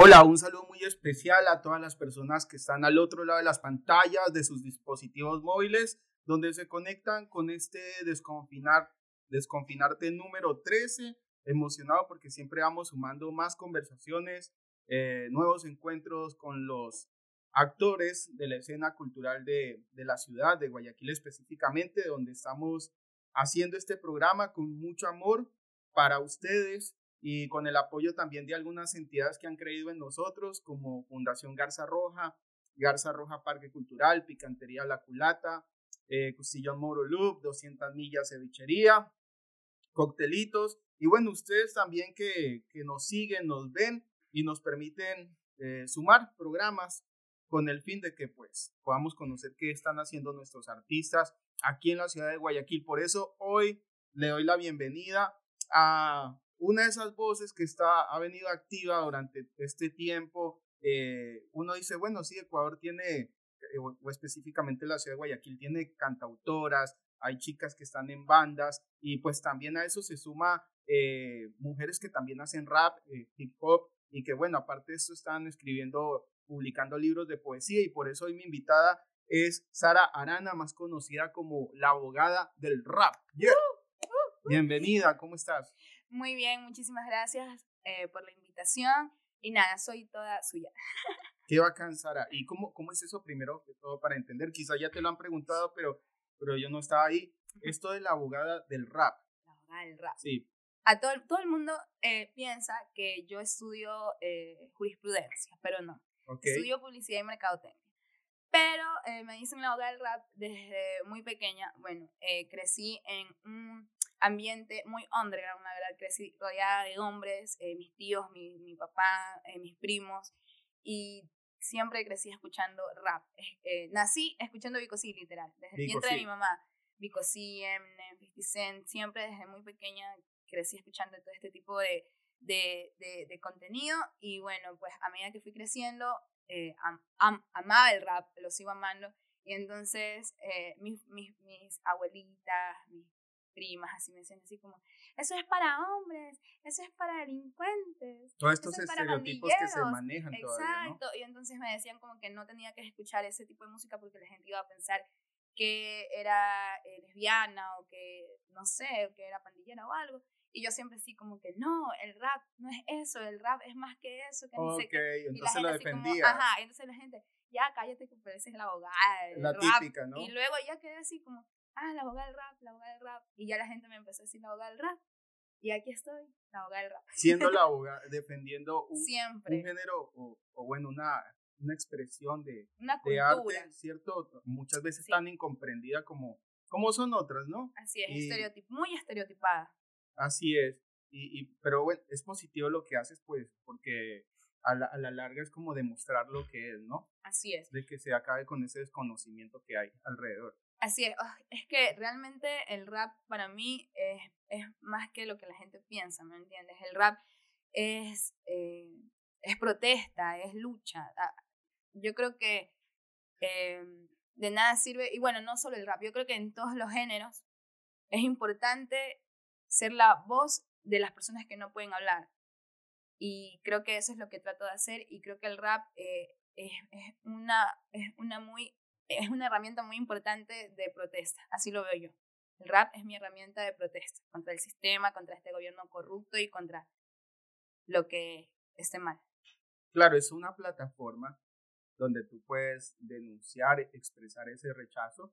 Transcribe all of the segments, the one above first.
Hola, un saludo muy especial a todas las personas que están al otro lado de las pantallas de sus dispositivos móviles, donde se conectan con este desconfinar, desconfinarte número 13. Emocionado porque siempre vamos sumando más conversaciones, eh, nuevos encuentros con los actores de la escena cultural de, de la ciudad, de Guayaquil específicamente, donde estamos haciendo este programa con mucho amor para ustedes, y con el apoyo también de algunas entidades que han creído en nosotros, como Fundación Garza Roja, Garza Roja Parque Cultural, Picantería La Culata, eh, Costillón Moro Loop, 200 millas cevichería, coctelitos, y bueno, ustedes también que, que nos siguen, nos ven y nos permiten eh, sumar programas con el fin de que pues podamos conocer qué están haciendo nuestros artistas aquí en la ciudad de Guayaquil. Por eso hoy le doy la bienvenida a una de esas voces que está, ha venido activa durante este tiempo, eh, uno dice, bueno, sí, Ecuador tiene, eh, o, específicamente la ciudad de Guayaquil, tiene cantautoras, hay chicas que están en bandas y pues también a eso se suma eh, mujeres que también hacen rap, hip hop y que bueno, aparte de eso están escribiendo, publicando libros de poesía y por eso hoy mi invitada es Sara Arana, más conocida como la abogada del rap. Uh, uh. Bienvenida, ¿cómo estás? Muy bien, muchísimas gracias eh, por la invitación. Y nada, soy toda suya. Qué bacán, Sara. ¿Y cómo, cómo es eso primero que todo para entender? Quizá ya te lo han preguntado, pero, pero yo no estaba ahí. Esto de la abogada del rap. La abogada del rap. Sí. A todo, todo el mundo eh, piensa que yo estudio eh, jurisprudencia, pero no. Estudio publicidad y mercadotecnia. Pero me dicen la abogada del rap desde muy pequeña. Bueno, crecí en un ambiente muy underground, la verdad, crecí rodeada de hombres, eh, mis tíos, mi, mi papá, eh, mis primos, y siempre crecí escuchando rap. Eh, nací escuchando Vico literal, desde el vientre de mi mamá. Vico Eminem, 50 Cent, siempre desde muy pequeña crecí escuchando todo este tipo de, de, de, contenido, y bueno, pues a medida que fui creciendo, amaba el rap, lo sigo amando, y entonces mis, mis, mis abuelitas, mis primas, así me decían así como, eso es para hombres, eso es para delincuentes. Todos estos estereotipos que se manejan Exacto, y entonces me decían como que no tenía que escuchar ese tipo de música porque la gente iba a pensar que era eh, lesbiana o que, no sé, que era pandillera o algo. Y yo siempre así como que no, el rap no es eso, el rap es más que eso, que no sé entonces lo defendía. Ajá, entonces la gente, ya cállate que pareces la abogada. La típica, ¿no? Y luego ya quedé así como, ah, la abogada del rap, la abogada del rap. Y ya la gente me empezó a decir la abogada del rap. Y aquí estoy, la abogada del rap. Siendo la abogada, defendiendo un, Siempre. un género o, o, bueno, una, una expresión de, una de arte, ¿cierto? Muchas veces tan incomprendida como, como son otras, ¿no? Así es, estereotip muy estereotipada. Así es. Y, y, pero bueno, es positivo lo que haces, pues, porque a la, a la, larga es como demostrar lo que es, ¿no? Así es. De que se acabe con ese desconocimiento que hay alrededor. Así es, es que realmente el rap para mí es, es, más que lo que la gente piensa, ¿me entiendes? El rap es, eh, es protesta, es lucha. Ah, yo creo que eh, de nada sirve, y bueno, no solo el rap, yo creo que en todos los géneros es importante ser la voz de las personas que no pueden hablar. Y creo que eso es lo que trato de hacer y creo que el rap eh, es, es, una, es una muy es una herramienta muy importante de protesta, así lo veo yo. El rap es mi herramienta de protesta contra el sistema, contra este gobierno corrupto y contra lo que esté mal. Claro, es una plataforma donde tú puedes denunciar, expresar ese rechazo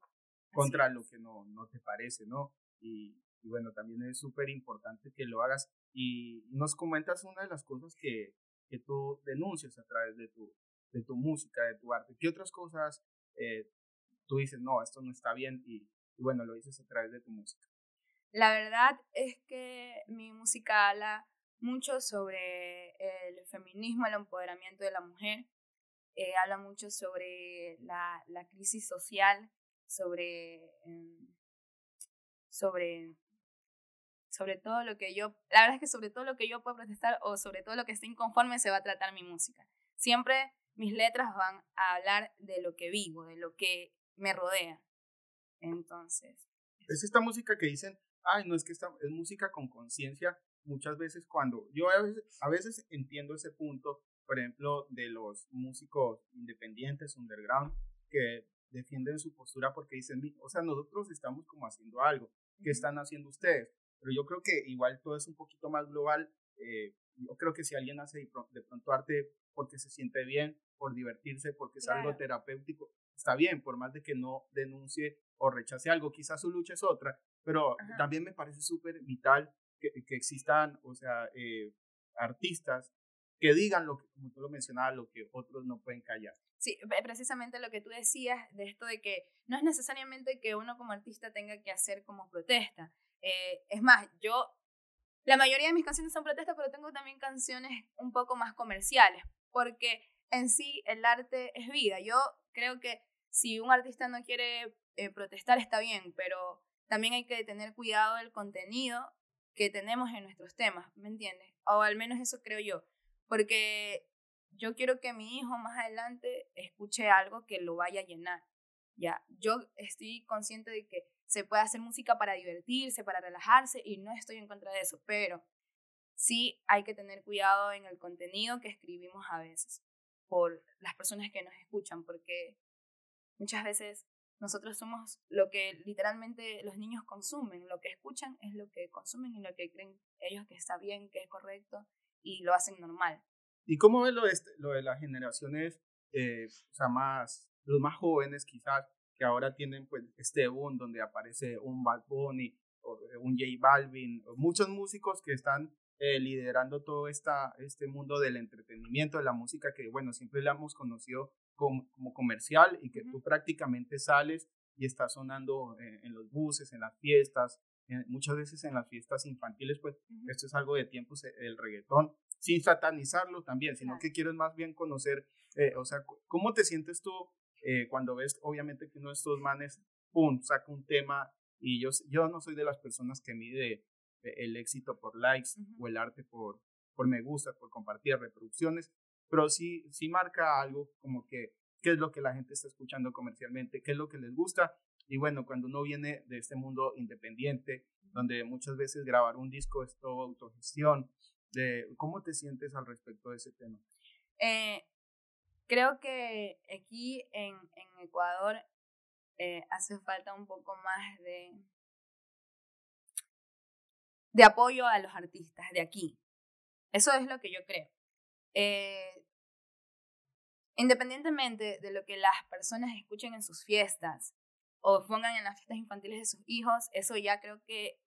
contra lo que no, no te parece, ¿no? Y, y bueno, también es súper importante que lo hagas y nos comentas una de las cosas que, que tú denuncias a través de tu, de tu música, de tu arte. ¿Qué otras cosas eh, tú dices, no, esto no está bien y, bueno, lo dices a través de tu música? La verdad es que mi música habla mucho sobre el feminismo, el empoderamiento de la mujer, eh, habla mucho sobre la, la crisis social, sobre, em, sobre, sobre todo lo que yo, la verdad es que sobre todo lo que yo puedo protestar o sobre todo lo que esté inconforme se va a tratar mi música. Siempre mis letras van a hablar de lo que vivo, de lo que me rodea. Entonces. Es esta música que dicen, ay, no es que esta es música con conciencia, muchas veces cuando, yo a veces, a veces entiendo ese punto, por ejemplo, de los músicos independientes, underground, que defienden su postura porque dicen, o sea, nosotros estamos como haciendo algo, ¿qué están haciendo ustedes? Pero yo creo que igual todo es un poquito más global. Eh, yo creo que si alguien hace de pronto arte porque se siente bien, por divertirse, porque es algo terapéutico, está bien, por más de que no denuncie o rechace algo, quizás su lucha es otra, pero también me parece súper vital que, que, existan, o sea, eh, artistas que digan lo que, como tú lo mencionabas, lo que otros no pueden callar. Sí, precisamente lo que tú decías de esto de que no es necesariamente que uno como artista tenga que hacer como protesta. Eh, es más, yo, la mayoría de mis canciones son protestas, pero tengo también canciones un poco más comerciales, porque en sí el arte es vida. Yo creo que si un artista no quiere eh, protestar está bien, pero también hay que tener cuidado del contenido que tenemos en nuestros temas, ¿me entiendes? O al menos eso creo yo, porque yo quiero que mi hijo más adelante escuche algo que lo vaya a llenar. Ya, yo estoy consciente de que se puede hacer música para divertirse, para relajarse y no estoy en contra de eso, pero sí hay que tener cuidado en el contenido que escribimos a veces por las personas que nos escuchan, porque muchas veces nosotros somos lo que literalmente los niños consumen, lo que escuchan es lo que consumen y lo que creen ellos que está bien, que es correcto y lo hacen normal. ¿Y cómo ves lo de, este, las generaciones, eh, o sea, más, los más jóvenes quizás, que ahora tienen pues este boom donde aparece un Bad Bunny, o un J Balvin, muchos músicos que están eh, liderando todo esta, este mundo del entretenimiento, de la música que, bueno, siempre la hemos conocido como, como comercial y que tú prácticamente sales y está sonando eh, en los buses, en las fiestas, muchas veces en las fiestas infantiles, pues esto es algo de tiempos, el reggaetón, sin satanizarlo también, sino que quiero más bien conocer, eh, o sea, ¿cómo te sientes tú cuando ves, obviamente, que uno de estos manes, pum, saca un tema y yo, yo no soy de las personas que mide el éxito por likes o el arte por, por me gusta, por compartir reproducciones, pero sí, sí marca algo como que qué es lo que la gente está escuchando comercialmente, qué es lo que les gusta. Y bueno, cuando uno viene de este mundo independiente, donde muchas veces grabar un disco es todo autogestión, de, ¿cómo te sientes al respecto de ese tema? Eh, creo que aquí en, en Ecuador eh, hace falta un poco más de, de apoyo a los artistas de aquí. Eso es lo que yo creo. Eh, independientemente de lo que las personas escuchen en sus fiestas o pongan en las fiestas infantiles de sus hijos, eso ya creo que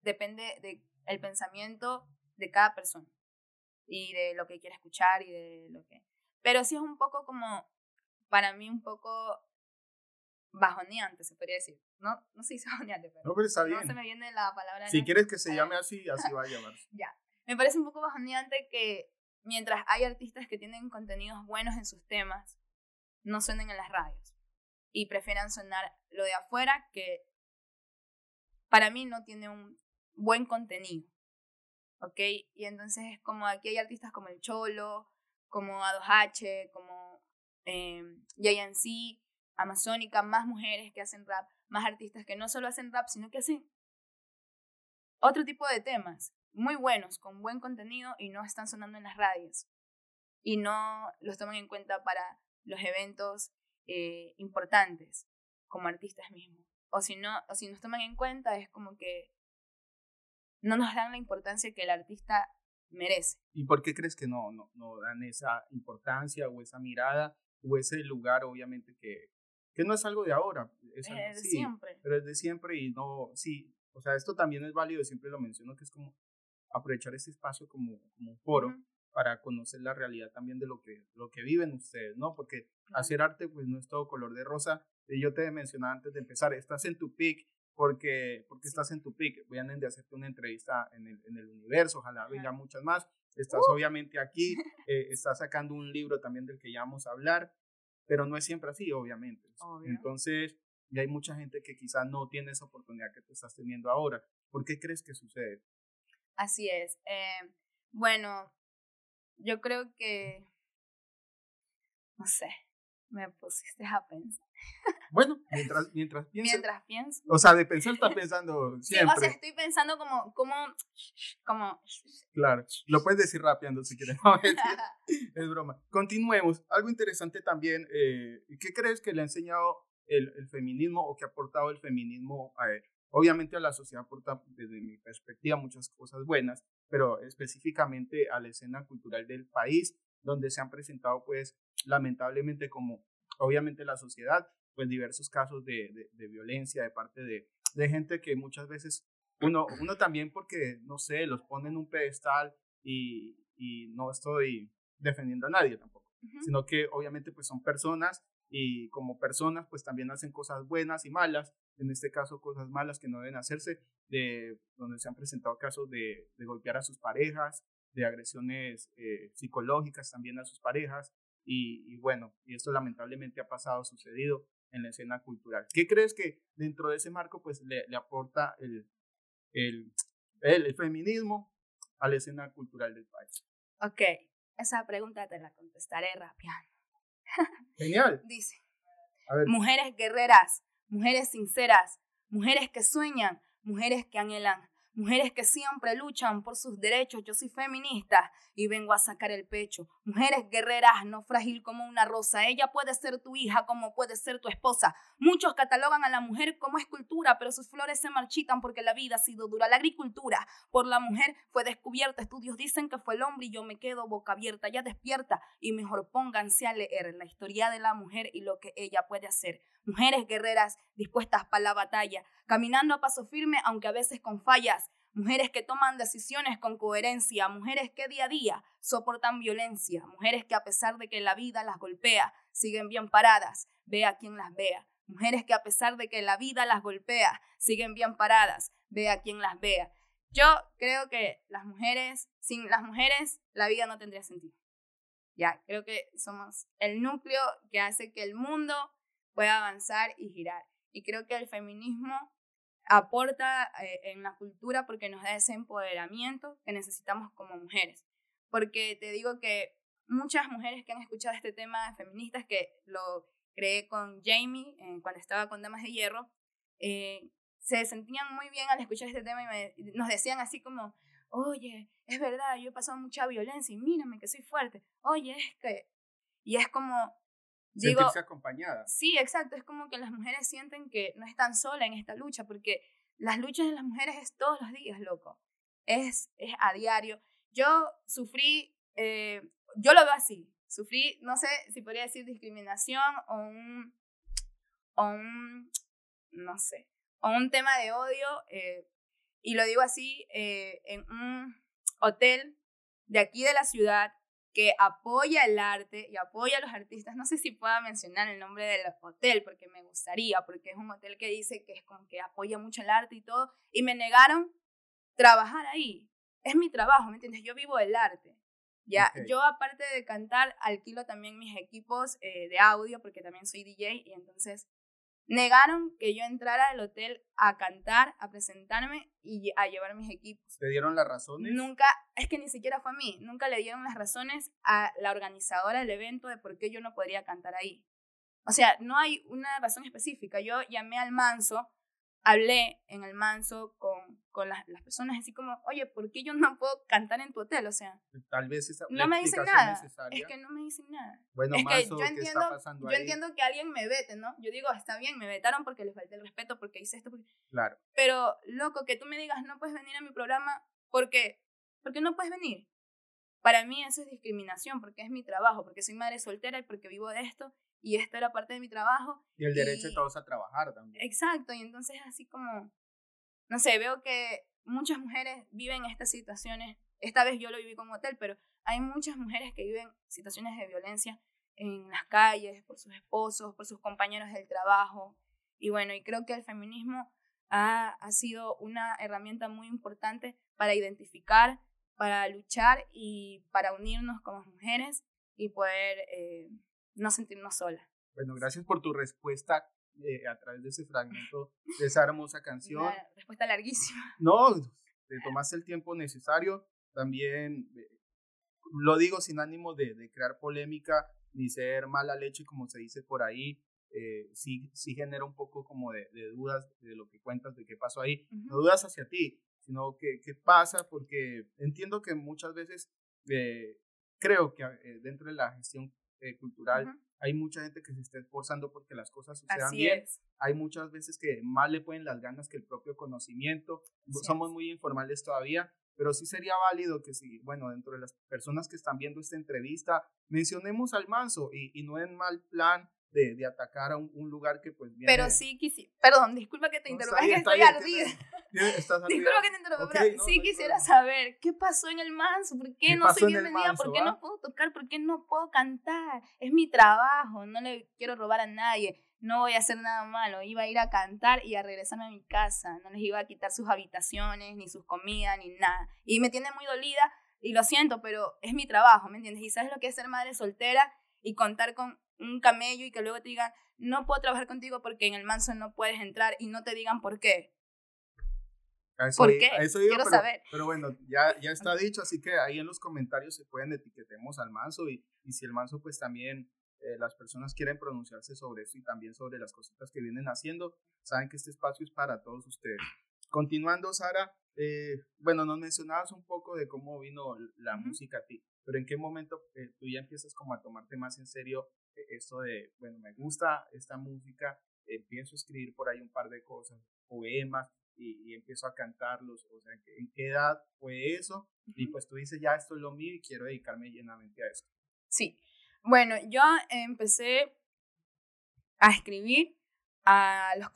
depende del pensamiento de cada persona y de lo que quiere escuchar y de lo que... Pero sí es un poco como, para mí un poco bajoneante, se podría decir. No, no se dice bajoneante, pero, no, pero está bien. no se me viene la palabra. Si quieres que se llame así, así va a llamarse. ya. Me parece un poco bajoneante que mientras hay artistas que tienen contenidos buenos en sus temas, no suenen en las radios y prefieran sonar lo de afuera que para mí no tiene un buen contenido. ¿Ok? Y entonces es como aquí hay artistas como El Cholo, como A2H, como eh, JNC, amazónica, más mujeres que hacen rap, más artistas que no solo hacen rap, sino que hacen otro tipo de temas muy buenos, con buen contenido y no están sonando en las radios. Y no los toman en cuenta para los eventos eh, importantes, como artistas mismos. O si, no, o si nos toman en cuenta, es como que no nos dan la importancia que el artista merece. ¿Y por qué crees que no, no, no dan esa importancia o esa mirada o ese lugar, obviamente, que, que no es algo de ahora. Es de siempre. Pero es de siempre y no, sí, o sea, esto también es válido, siempre lo menciono, que es como aprovechar este espacio como, como un foro para conocer la realidad también de lo que, lo que viven ustedes, ¿no? Porque hacer arte pues no es todo color de rosa. Y yo te mencionaba antes de empezar, estás en tu pick porque, porque estás en tu pick. Voy a de hacerte una entrevista en el, en el universo, ojalá venga muchas más. Estás uh. obviamente aquí, eh, estás sacando un libro también del que ya vamos a hablar pero no es siempre así, obviamente. Entonces, y hay mucha gente que quizás no tiene esa oportunidad que tú estás teniendo ahora. ¿Por qué crees que sucede? Así es. Eh, bueno, yo creo que, no sé, me pusiste a pensar. Bueno, mientras, mientras pienso. Mientras pienso. O sea, de pensar estás pensando siempre. Sí, o sea, estoy pensando como, como, como. Claro, lo puedes decir rapeando si quieres. es broma. Continuemos. Algo interesante también, eh, ¿qué crees que le ha enseñado el, el, feminismo o que ha aportado el feminismo a él? Obviamente a la sociedad aporta, desde mi perspectiva, muchas cosas buenas, pero específicamente a la escena cultural del país, donde se han presentado, pues, lamentablemente, como obviamente la sociedad, pues diversos casos de, de, violencia de parte de, de, gente que muchas veces uno, uno también porque, no sé, los pone en un pedestal y, y no estoy defendiendo a nadie tampoco, sino que obviamente pues son personas y como personas pues también hacen cosas buenas y malas, en este caso cosas malas que no deben hacerse, de donde se han presentado casos de, de golpear a sus parejas, de agresiones eh, psicológicas también a sus parejas, y, y, bueno, y esto lamentablemente ha pasado, sucedido en la escena cultural. ¿Qué crees que dentro de ese marco pues le, le aporta el, el, el, feminismo a la escena cultural del país? Ok, esa pregunta te la contestaré rápidamente. Genial. Dice, mujeres guerreras, mujeres sinceras, mujeres que sueñan, mujeres que anhelan, Mujeres que siempre luchan por sus derechos, yo soy feminista y vengo a sacar el pecho. Mujeres guerreras, no frágil como una rosa. Ella puede ser tu hija como puede ser tu esposa. Muchos catalogan a la mujer como escultura, pero sus flores se marchitan porque la vida ha sido dura. La agricultura por la mujer fue descubierta. Estudios dicen que fue el hombre y yo me quedo boca abierta. Ya despierta y mejor pónganse a leer la historia de la mujer y lo que ella puede hacer. Mujeres guerreras dispuestas para la batalla, caminando a paso firme aunque a veces con fallas. Mujeres que toman decisiones con coherencia, mujeres que día a día soportan violencia, mujeres que a pesar de que la vida las golpea, siguen bien paradas, vea quien las vea, mujeres que a pesar de que la vida las golpea, siguen bien paradas, vea quien las vea. Yo creo que las mujeres, sin las mujeres, la vida no tendría sentido. Ya, creo que somos el núcleo que hace que el mundo pueda avanzar y girar. Y creo que el feminismo aporta eh, en la cultura porque nos da ese empoderamiento que necesitamos como mujeres. Porque te digo que muchas mujeres que han escuchado este tema feministas, que lo creé con Jamie eh, cuando estaba con Damas de Hierro, eh, se sentían muy bien al escuchar este tema y nos decían así como, oye, es verdad, yo he pasado mucha violencia y mírame que soy fuerte, oye, es que... Y es como, Digo, Sentirse acompañada. Sí, exacto. Es como que las mujeres sienten que no están solas en esta lucha, porque las luchas de las mujeres es todos los días, loco. Es, es a diario. Yo sufrí, eh, yo lo veo así, sufrí, no sé si podría decir discriminación o un, o un no sé, o un tema de odio, eh, y lo digo así, eh, en un hotel de aquí de la ciudad, que apoya el arte y apoya a los artistas. No sé si pueda mencionar el nombre del hotel, porque me gustaría, porque es un hotel que dice que es como que apoya mucho el arte y todo, y me negaron trabajar ahí. Es mi trabajo, ¿me entiendes? Yo vivo el arte. Ya, yo aparte de cantar, alquilo también mis equipos eh, de audio, porque también soy DJ, y entonces Negaron que yo entrara al hotel a cantar, a presentarme y a llevar mis equipos. ¿Te dieron las razones? Nunca, es que ni siquiera fue a mí, nunca le dieron las razones a la organizadora del evento de por qué yo no podría cantar ahí. O sea, no hay una razón específica. Yo llamé al manso hablé en el manso con, con las, las, personas así como, oye, ¿por qué yo no puedo cantar en tu hotel? O sea, tal vez esa no me dicen nada. Es que no me dicen nada. Bueno, es que yo entiendo, yo entiendo que alguien me vete, ¿no? Yo digo, está bien, me vetaron porque les falté el respeto, porque hice esto. Claro. Pero, loco, que tú me digas, no puedes venir a mi programa, ¿por qué? Porque no puedes venir. Para mí eso es discriminación, porque es mi trabajo, porque soy madre soltera y porque vivo de esto y esto era parte de mi trabajo. Y el derecho de todos a trabajar también. Exacto, y entonces así como, no sé, veo que muchas mujeres viven estas situaciones, esta vez yo lo viví con hotel, pero hay muchas mujeres que viven situaciones de violencia en las calles, por sus esposos, por sus compañeros del trabajo. Y bueno, y creo que el feminismo ha, ha sido una herramienta muy importante para identificar, para luchar y para unirnos como mujeres y poder eh, no sentirnos solas. Bueno, gracias por tu respuesta eh, a través de ese fragmento de esa hermosa canción. Una respuesta larguísima. No, te tomaste el tiempo necesario. También eh, lo digo sin ánimo de, de, crear polémica ni ser mala leche, como se dice por ahí. eh, sí, sí genera un poco como de, dudas de lo que cuentas, de qué pasó ahí. No dudas hacia ti, sino que qué pasa, porque entiendo que muchas veces eh, creo que eh, dentro de la gestión cultural hay mucha gente que se está esforzando porque las cosas sucedan bien. Hay muchas veces que más le pueden las ganas que el propio conocimiento. Somos muy informales todavía, pero sí sería válido que si, bueno, dentro de las personas que están viendo esta entrevista, mencionemos al manso y, y no en mal plan de, de atacar a un, un, lugar que pues viene... Pero sí quisiera, perdón, disculpa que te interrumpa, que estoy ardida. Disculpa que te interrumpa, pero sí quisiera saber qué pasó en el manso, por qué, no soy bienvenida, por qué no puedo tocar, por qué no puedo cantar, es mi trabajo, no le quiero robar a nadie, no voy a hacer nada malo, iba a ir a cantar y a regresarme a mi casa, no les iba a quitar sus habitaciones, ni sus comidas, ni nada. Y me tiene muy dolida y lo siento, pero es mi trabajo, ¿me entiendes? Y sabes lo que es ser madre soltera y contar con un camello y que luego te digan, no puedo trabajar contigo porque en el manso no puedes entrar y no te digan por qué. ¿Por qué? Quiero pero, saber. Pero bueno, ya, ya está dicho, así que ahí en los comentarios se pueden etiquetemos al manso y, y si el manso pues también eh, las personas quieren pronunciarse sobre eso y también sobre las cositas que vienen haciendo, saben que este espacio es para todos ustedes. Continuando, Sara, eh, bueno, nos mencionabas un poco de cómo vino la música a ti, pero en qué momento eh, tú ya empiezas como a tomarte más en serio esto de, bueno, me gusta esta música, empiezo a escribir por ahí un par de cosas, poemas, y, empiezo a cantarlos, o sea, ¿en qué edad fue eso? Y pues tú dices, ya esto es lo mío y quiero dedicarme llenamente a esto. Sí, bueno, yo empecé a escribir a los,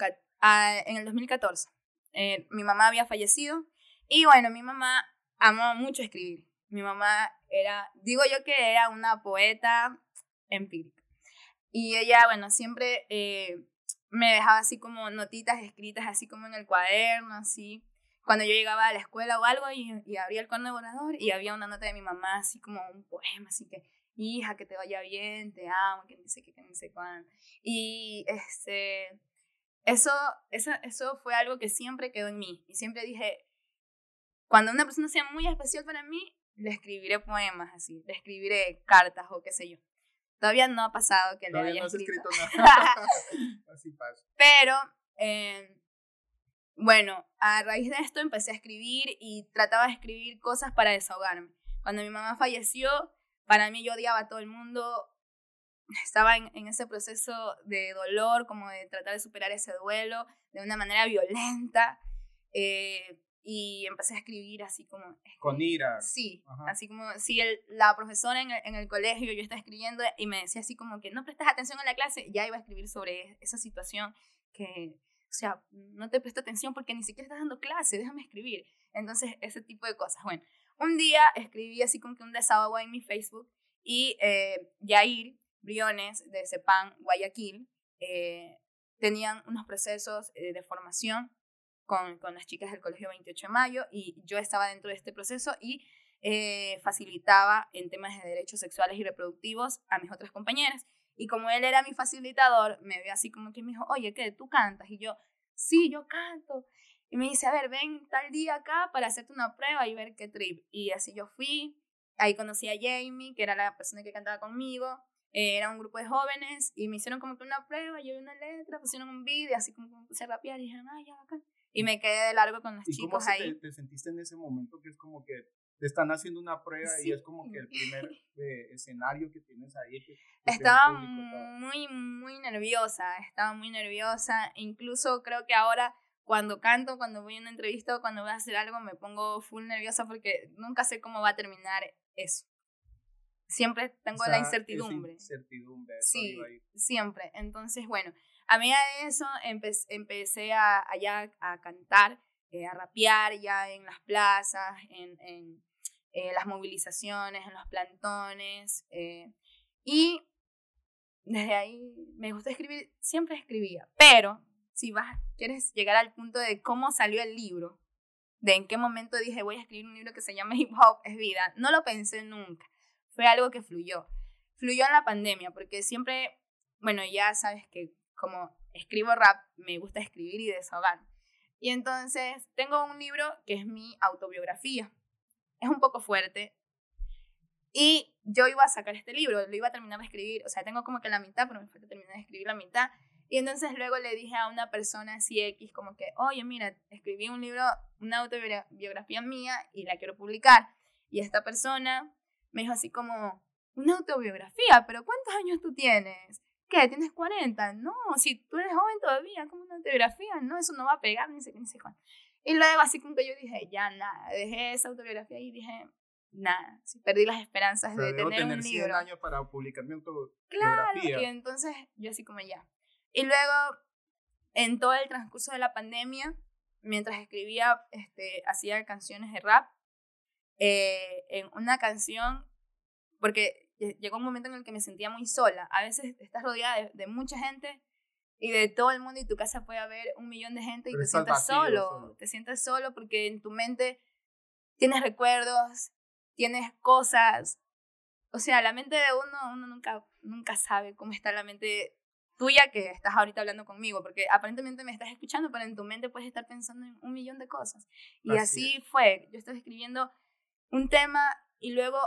en el 2014. Eh, mi mamá había fallecido y bueno, mi mamá amó mucho escribir. Mi mamá era, digo yo que era una poeta empírica. Y ella, bueno, siempre eh, me dejaba así como notitas escritas, así como en el cuaderno, así. Cuando yo llegaba a la escuela o algo y, y abría el cuaderno de borrador y había una nota de mi mamá, así como un poema, así que, hija, que te vaya bien, te amo, que no sé qué, que no sé cuándo. Y este, eso, eso, eso fue algo que siempre quedó en mí. Y siempre dije, cuando una persona sea muy especial para mí, le escribiré poemas así, le escribiré cartas o qué sé yo. Todavía no ha pasado que le haya no escrito. nada. Así pasa. Pero, eh, bueno, a raíz de esto empecé a escribir y trataba de escribir cosas para desahogarme. Cuando mi mamá falleció, para mí yo odiaba a todo el mundo. Estaba en, en ese proceso de dolor, como de tratar de superar ese duelo de una manera violenta. Eh, y empecé a escribir así como... Con ira. Sí, así como si el, la profesora en el, en el, colegio yo estaba escribiendo y me decía así como que no prestas atención a la clase, ya iba a escribir sobre esa situación que, o sea, no te presto atención porque ni siquiera estás dando clase, déjame escribir. Entonces, ese tipo de cosas. Bueno, un día escribí así como que un desahogo en mi Facebook y eh, Yair Briones de CEPAN Guayaquil eh, tenían unos procesos eh, de formación con, con, las chicas del Colegio 28 de Mayo y yo estaba dentro de este proceso y eh, facilitaba en temas de derechos sexuales y reproductivos a mis otras compañeras. Y como él era mi facilitador, me ve así como que me dijo, oye, ¿qué? ¿Tú cantas? Y yo, sí, yo canto. Y me dice, a ver, ven tal día acá para hacerte una prueba y ver qué trip. Y así yo fui. Ahí conocí a Jamie, que era la persona que cantaba conmigo. Eh, era un grupo de jóvenes y me hicieron como que una prueba, vi una letra, pusieron un video, así como que empecé a rapear y dijeron, ay, ya bacán y me quedé de largo con los chicos ahí. Te, te, sentiste en ese momento que es como que te están haciendo una prueba y es como que el primer eh, escenario que tienes ahí? estaba muy, muy nerviosa, estaba muy nerviosa. Incluso creo que ahora cuando canto, cuando voy a una entrevista o cuando voy a hacer algo, me pongo full nerviosa porque nunca sé cómo va a terminar eso. Siempre tengo la incertidumbre. incertidumbre sí, siempre. Entonces, bueno, a mí de eso empecé a, allá a cantar, eh, a rapear ya en las plazas, en, en eh, las movilizaciones, en los plantones. Eh, y desde ahí me gusta escribir, siempre escribía. Pero si vas, quieres llegar al punto de cómo salió el libro, de en qué momento dije voy a escribir un libro que se llama Hip Hop es vida, no lo pensé nunca. Fue algo que fluyó. Fluyó en la pandemia, porque siempre, bueno, ya sabes que como escribo rap, me gusta escribir y desahogar. Y entonces tengo un libro que es mi autobiografía. Es un poco fuerte. Y yo iba a sacar este libro, lo iba a terminar de escribir. O sea, tengo como que la mitad, pero me falta terminar de escribir la mitad. Y entonces luego le dije a una persona así X como que, oye, mira, escribí un libro, una autobiografía mía y la quiero publicar. Y esta persona me dijo así como, una autobiografía, pero ¿cuántos años tú tienes? ¿Qué? ¿Tienes 40? No, si tú eres joven todavía, como una autobiografía, no, eso no va a pegar, ni sé qué, ni sé cuánto. Y luego así como que yo dije, ya nada, dejé esa autobiografía y dije, nada, perdí las esperanzas de tener, tener, un 100 años para publicar mi Claro, y entonces yo así como ya. Y luego, en todo el transcurso de la pandemia, mientras escribía, este, hacía canciones de rap, eh, en una canción, porque llegó un momento en el que me sentía muy sola. A veces estás rodeada de, mucha gente y de todo el mundo y tu casa puede haber un millón de gente y te sientes solo. Te sientes solo porque en tu mente tienes recuerdos, tienes cosas. O sea, la mente de uno, uno nunca, nunca sabe cómo está la mente tuya que estás ahorita hablando conmigo, porque aparentemente me estás escuchando, pero en tu mente puedes estar pensando en un millón de cosas. Y así, fue. Yo estaba escribiendo un tema y luego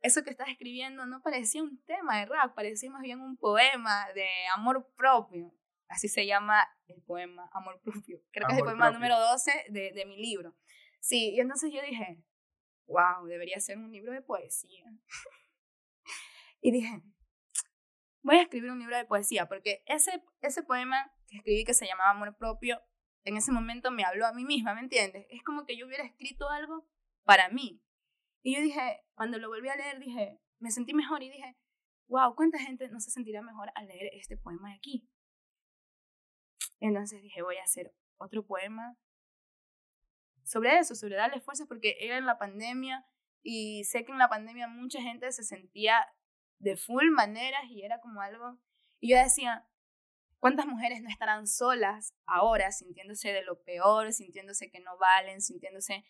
eso que estás escribiendo no parecía un tema de rap, parecía más bien un poema de amor propio. Así se llama el poema, Amor propio. Creo que es el poema número 12 de, de mi libro. Sí, y entonces yo dije, wow, debería ser un libro de poesía. y dije, voy a escribir un libro de poesía, porque ese, ese poema que escribí que se llamaba Amor propio, en ese momento me habló a mí misma, ¿me entiendes? Es como que yo hubiera escrito algo para mí. Y yo dije, cuando lo volví a leer, dije, me sentí mejor y dije, wow, ¿cuánta gente no se sentirá mejor al leer este poema de aquí? Entonces dije, voy a hacer otro poema sobre eso, sobre darle fuerzas, porque era en la pandemia y sé que en la pandemia mucha gente se sentía de full maneras y era como algo... Y yo decía, ¿cuántas mujeres no estarán solas ahora sintiéndose de lo peor, sintiéndose que no valen, sintiéndose...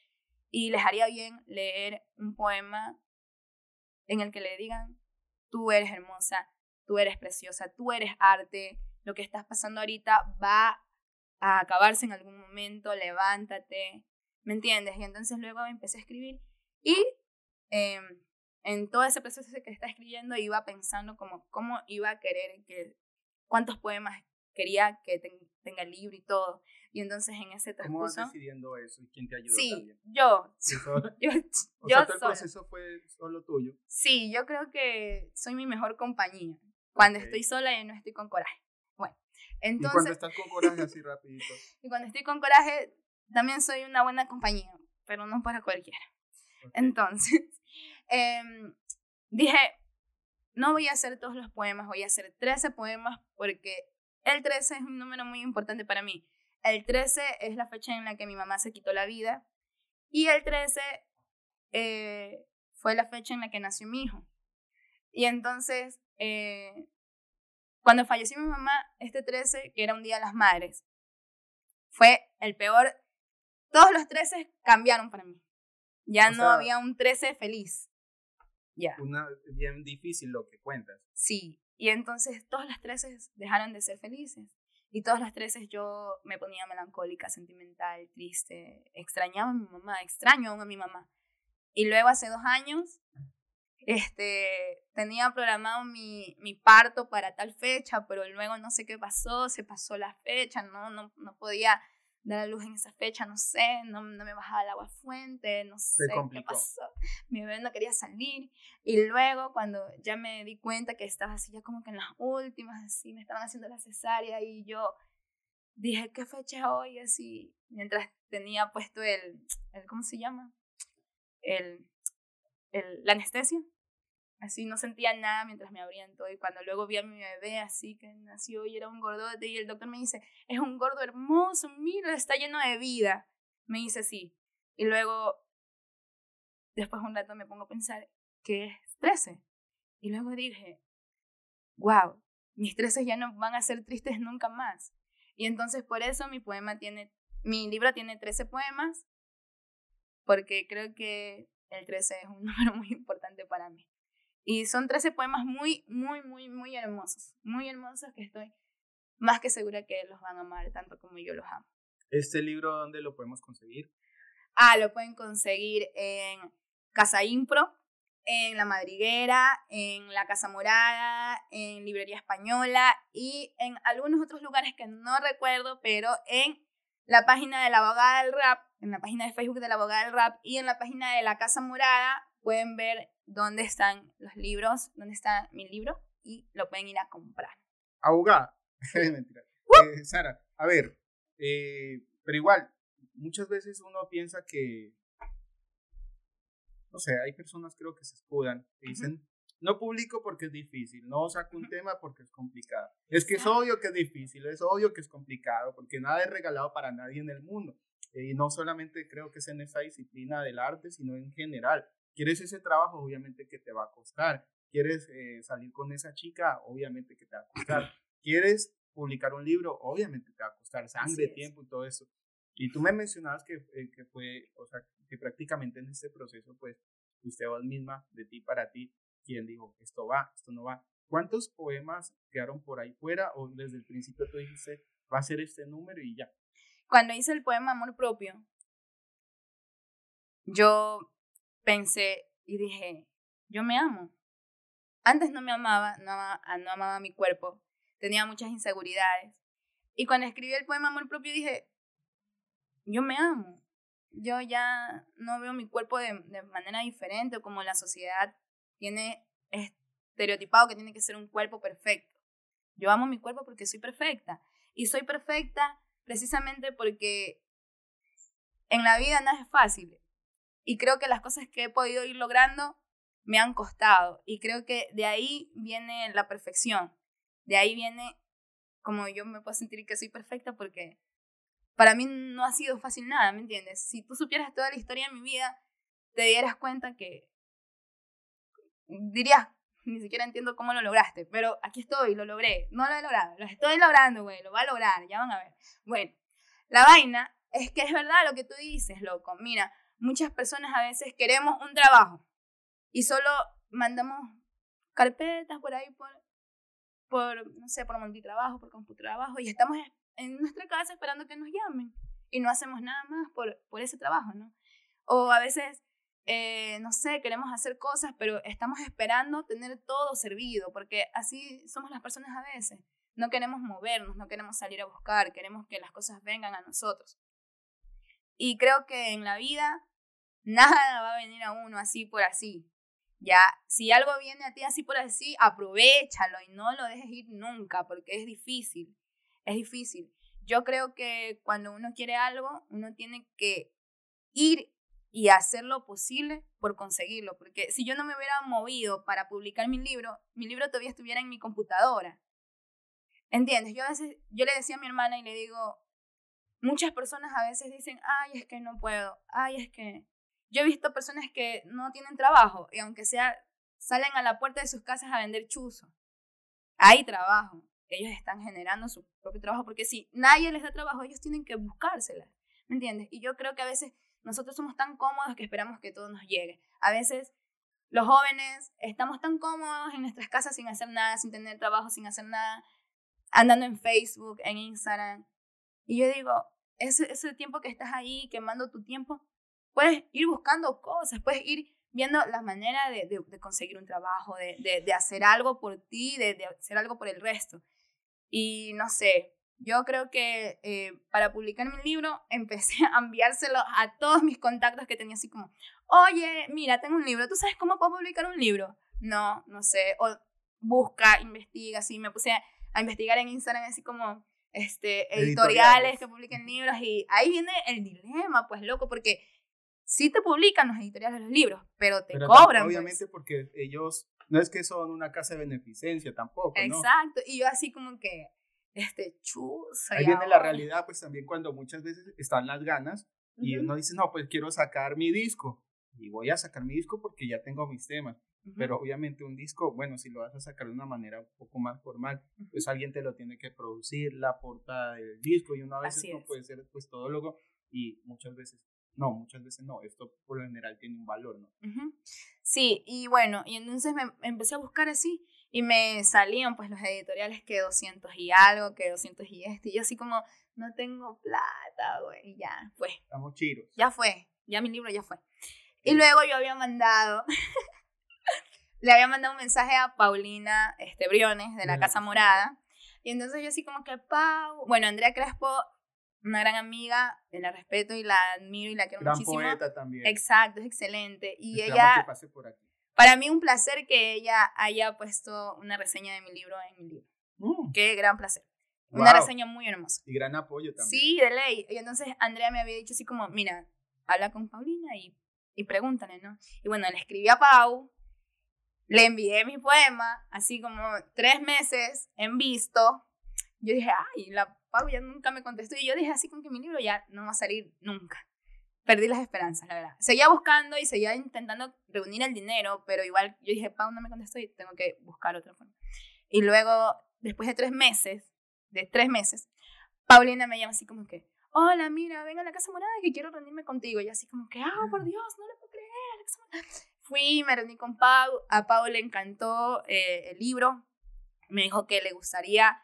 Y les haría bien leer un poema en el que le digan, tú eres hermosa, tú eres preciosa, tú eres arte, lo que estás pasando ahorita va a acabarse en algún momento, levántate, ¿me entiendes? Y entonces luego empecé a escribir y eh, en todo ese proceso que está escribiendo iba pensando como cómo iba a querer que, cuántos poemas quería que tenga el libro y todo. Y entonces en ese transcurso... ¿Cómo vas decidiendo eso y quién te ayudó sí, también? yo. yo, o sea, todo el proceso fue solo tuyo. Sí, yo creo que soy mi mejor compañía. Cuando estoy sola y no estoy con coraje. Bueno, entonces... Y cuando estás con coraje así rapidito. y cuando estoy con coraje también soy una buena compañía, pero no para cualquiera. Entonces, Em, dije, no voy a hacer todos los poemas, voy a hacer 13 poemas porque el 13 es un número muy importante para mí. El 13 es la fecha en la que mi mamá se quitó la vida y el 13 eh, fue la fecha en la que nació mi hijo. Y entonces, eh, cuando falleció mi mamá, este 13, que era un día de las madres, fue el peor. Todos los 13 cambiaron para mí. Ya no había un 13 feliz. Una, bien difícil lo que cuentas. Sí, y entonces todas las 13 dejaron de ser felices. Y todas las 13 yo me ponía melancólica, sentimental, triste. Extrañaba a mi mamá, extraño aún a mi mamá. Y luego hace dos años, este, tenía programado mi, mi parto para tal fecha, pero luego no sé qué pasó, se pasó la fecha, no, no, no podía dar la luz en esa fecha, no sé, no, no me bajaba el agua fuente, no sé qué pasó. Mi bebé no quería salir. Y luego cuando ya me di cuenta que estaba así ya como que en las últimas, así, me estaban haciendo la cesárea y yo dije, ¿qué fecha es hoy? Así, mientras tenía puesto el, el ¿cómo se llama? El, el, la anestesia. Así no sentía nada mientras me abrían todo. Y cuando luego vi a mi bebé así que nació y era un gordote, y el doctor me dice, es un gordo hermoso, mira, está lleno de vida. Me dice sí. Y luego, después un rato me pongo a pensar, ¿qué es 13? Y luego dije, wow, mis 13 ya no van a ser tristes nunca más. Y entonces por eso mi poema tiene, mi libro tiene 13 poemas, porque creo que el 13 es un número muy importante para mí. Y son 13 poemas muy, muy, muy, muy hermosos. Muy hermosos que estoy más que segura que los van a amar tanto como yo los amo. ¿Este libro dónde lo podemos conseguir? Ah, lo pueden conseguir en Casa Impro, en La Madriguera, en La Casa Morada, en Librería Española y en algunos otros lugares que no recuerdo, pero en la página de la abogada del rap, en la página de Facebook de la abogada del rap y en la página de la Casa Morada pueden ver dónde están los libros, dónde está mi libro y lo pueden ir a comprar. Abogada, mentira. Eh, Sara, a ver, eh, pero igual, muchas veces uno piensa que, no sé, hay personas creo que se escudan, que dicen, no publico porque es difícil, no saco un tema porque es complicado. Es que es obvio que es difícil, es obvio que es complicado, porque nada es regalado para nadie en el mundo. Y no solamente creo que es en esa disciplina del arte, sino en general. ¿Quieres ese trabajo? Obviamente que te va a costar. ¿Quieres eh, salir con esa chica? Obviamente que te va a costar. ¿Quieres publicar un libro? Obviamente te va a costar sangre, tiempo y todo eso. Y tú me mencionabas que, eh, que fue, o sea, que prácticamente en este proceso, pues, usted vos misma, de ti para ti, quien dijo, esto va, esto no va. ¿Cuántos poemas quedaron por ahí fuera o desde el principio tú dijiste, va a ser este número y ya? Cuando hice el poema Amor Propio, yo pensé y dije, yo me amo. Antes no me amaba, no amaba, no amaba mi cuerpo, tenía muchas inseguridades. Y cuando escribí el poema Amor Propio dije, yo me amo. Yo ya no veo mi cuerpo de, de manera diferente como la sociedad tiene estereotipado que tiene que ser un cuerpo perfecto. Yo amo mi cuerpo porque soy perfecta. Y soy perfecta precisamente porque en la vida nada es fácil. Y creo que las cosas que he podido ir logrando me han costado. Y creo que de ahí viene la perfección. De ahí viene como yo me puedo sentir que soy perfecta porque para mí no ha sido fácil nada, ¿me entiendes? Si tú supieras toda la historia de mi vida, te dieras cuenta que dirías, ni siquiera entiendo cómo lo lograste, pero aquí estoy, lo logré. No lo he logrado, lo estoy logrando, güey, lo va a lograr, ya van a ver. Bueno, la vaina es que es verdad lo que tú dices, loco. Mira, muchas personas a veces queremos un trabajo y solo mandamos carpetas por ahí por, por no sé, por multitrabajo, por computrabajo y estamos en nuestra casa esperando que nos llamen y no hacemos nada más por, por ese trabajo, ¿no? O a veces, eh, no sé, queremos hacer cosas, pero estamos esperando tener todo servido, porque así somos las personas a veces. No queremos movernos, no queremos salir a buscar, queremos que las cosas vengan a nosotros. Y creo que en la vida nada va a venir a uno así por así. Ya, si algo viene a ti así por así, aprovechalo y no lo dejes ir nunca, porque es difícil, es difícil. Yo creo que cuando uno quiere algo, uno tiene que ir y hacer lo posible por conseguirlo, porque si yo no me hubiera movido para publicar mi libro, mi libro todavía estuviera en mi computadora. ¿Entiendes? Yo a veces, yo le decía a mi hermana y le digo, muchas personas a veces dicen, ay, es que no puedo, ay, es que yo he visto personas que no tienen trabajo y aunque sea, salen a la puerta de sus casas a vender chuzo. Hay trabajo. Ellos están generando su propio trabajo porque si nadie les da trabajo, ellos tienen que buscársela. ¿Me entiendes? Y yo creo que a veces nosotros somos tan cómodos que esperamos que todo nos llegue. A veces los jóvenes estamos tan cómodos en nuestras casas sin hacer nada, sin tener trabajo, sin hacer nada, andando en Facebook, en Instagram. Y yo digo, ese, ese tiempo que estás ahí quemando tu tiempo, puedes ir buscando cosas, puedes ir viendo la manera de, de, conseguir un trabajo, de, de, hacer algo por ti, de, hacer algo por el resto. Y no sé, yo creo que eh, para publicar mi libro empecé a enviárselo a todos mis contactos que tenía así como, oye, mira, tengo un libro, ¿tú sabes cómo puedo publicar un libro? No, no sé, o busca, investiga, así, me puse a, a investigar en Instagram así como, este, editoriales, que publiquen libros y ahí viene el dilema, pues loco, porque sí te publican los editoriales de los libros, pero te cobran. Pues. Obviamente porque ellos, no es que son una casa de beneficencia tampoco, ¿no? Exacto, y yo así como que, este, chusa. Ahí viene la realidad, pues también cuando muchas veces están las ganas y uno dice, no, pues quiero sacar mi disco y voy a sacar mi disco porque ya tengo mis temas. Pero obviamente un disco, bueno, si lo vas a sacar de una manera un poco más formal, pues alguien te lo tiene que producir, la portada del disco y una vez no puede ser pues todo luego y muchas veces no, muchas veces no, esto por lo general tiene un valor, ¿no? Sí, y bueno, y entonces me empecé a buscar así y me salían pues los editoriales que 200 y algo, que 200 y este, y yo así como, no tengo plata, güey, ya fue. Estamos chiros. Ya fue, ya mi libro ya fue. Y luego yo había mandado, le había mandado un mensaje a Paulina este, Briones de la Casa Morada. Y entonces yo así como que, Pau, bueno, Andrea Crespo, una gran amiga, la respeto y la admiro y la quiero gran muchísimo. poeta también. Exacto, es excelente. Y ella, para mí un placer que ella haya puesto una reseña de mi libro en mi libro. Mm. Qué gran placer. Una reseña muy hermosa. Y gran apoyo también. Sí, de ley. Y entonces Andrea me había dicho así como, mira, habla con Paulina y, y pregúntale, ¿no? Y bueno, le escribí a Pau, le envié mi poema, así como tres meses en visto. Yo dije, ay, la Pau ya nunca me contestó. Y yo dije así como que mi libro ya no va a salir nunca. Perdí las esperanzas, la verdad. Seguía buscando y seguía intentando reunir el dinero, pero igual yo dije, Pau no me contestó y tengo que buscar otra forma. Y luego, después de tres meses, de tres meses, Paulina me llama así como que, hola, mira, ven a la Casa Morada que quiero reunirme contigo. Y así como que, ah, por Dios, no le puedo creer. Fui, me reuní con Pau, a Pau le encantó eh, el libro, me dijo que le gustaría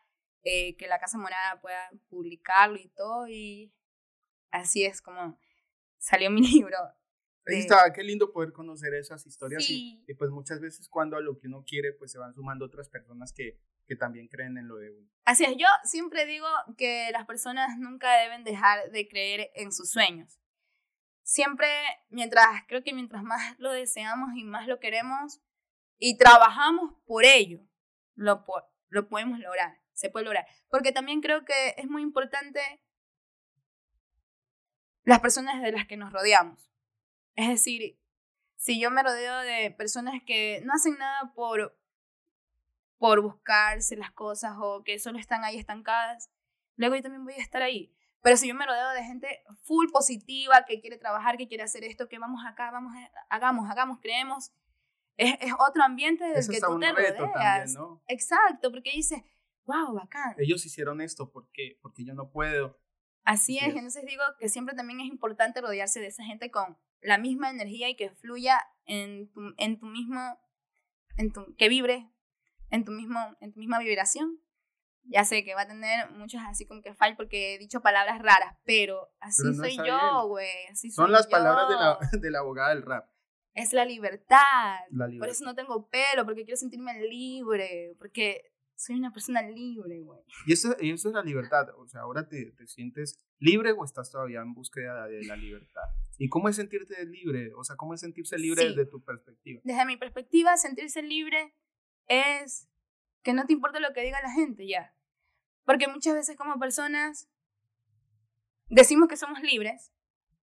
eh, que la Casa Morada pueda publicarlo y todo, y así es como salió mi libro. Ahí está, qué lindo poder conocer esas historias y, y, pues muchas veces cuando a lo que uno quiere pues se van sumando otras personas que que también creen en lo de uno. Así es, yo siempre digo que las personas nunca deben dejar de creer en sus sueños. Siempre, mientras, creo que mientras más lo deseamos y más lo queremos y trabajamos por ello, lo, lo podemos lograr, se puede lograr. Porque también creo que es muy importante las personas de las que nos rodeamos. Es decir, si yo me rodeo de personas que no hacen nada por por buscarse las cosas o que solo están ahí estancadas, luego yo también voy a estar ahí. Pero si yo me rodeo de gente full positiva, que quiere trabajar, que quiere hacer esto, que vamos acá, vamos, hagamos, hagamos, creemos, es, es otro ambiente del que tú te rodeas. ¿no? Exacto, porque dices, wow, bacán. Ellos hicieron esto, ¿por qué? Porque yo no puedo. Así, es, entonces digo que siempre también es importante rodearse de esa gente con la misma energía y que fluya en tu, en tu mismo, en tu, que vibre en tu, mismo, en tu misma vibración. Ya sé que va a tener muchos así como que fall porque he dicho palabras raras, pero así soy yo, güey. Son las palabras de la, de la abogada del rap. Es la libertad. la libertad. Por eso no tengo pelo, porque quiero sentirme libre, porque soy una persona libre, güey. Y eso, eso es la libertad. O sea, ahora te, te, sientes libre o estás todavía en búsqueda de la libertad. ¿Y cómo es sentirte libre? O sea, ¿cómo es sentirse libre desde tu perspectiva? Desde mi perspectiva, sentirse libre es que no te importa lo que diga la gente ya. Porque muchas veces como personas decimos que somos libres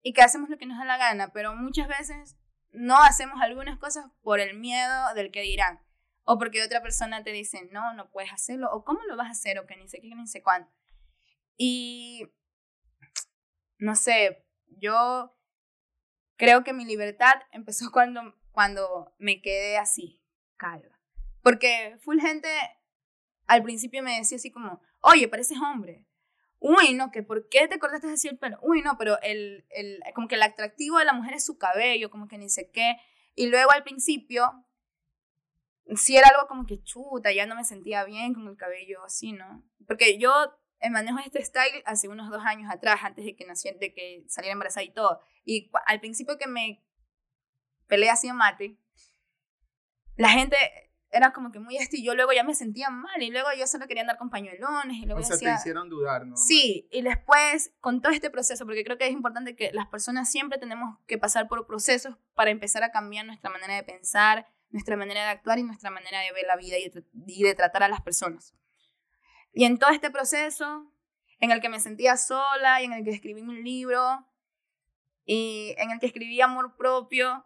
y que hacemos lo que nos da la gana, pero muchas veces no hacemos algunas cosas por el miedo del que dirán. O porque otra persona te dice, no, no puedes hacerlo, o cómo lo vas a hacer, o que ni sé qué, ni sé cuánto. Y, no sé, yo creo que mi libertad empezó cuando, cuando me quedé así, calva. Porque full gente al principio me decía así como, oye, pareces hombre. Uy, no, que ¿por qué te cortaste así el pelo? Uy, no, pero el, el, como que el atractivo de la mujer es su cabello, como que ni sé qué. Y luego al principio, sí era algo como que chuta, ya no me sentía bien con el cabello así, ¿no? Porque yo manejo este style hace unos dos años atrás, antes de que, naciera, de que saliera embarazada y todo. Y al principio que me peleé así en mate, la gente era como que muy esto y yo luego ya me sentía mal y luego yo solo quería andar con pañuelones y luego o sea, te hicieron dudar, ¿no? Sí, y después con todo este proceso, porque creo que es importante que las personas siempre tenemos que pasar por procesos para empezar a cambiar nuestra manera de pensar, nuestra manera de actuar y nuestra manera de ver la vida y de, tratar a las personas. Y en todo este proceso, en el que me sentía sola y en el que escribí mi libro y en el que escribí amor propio,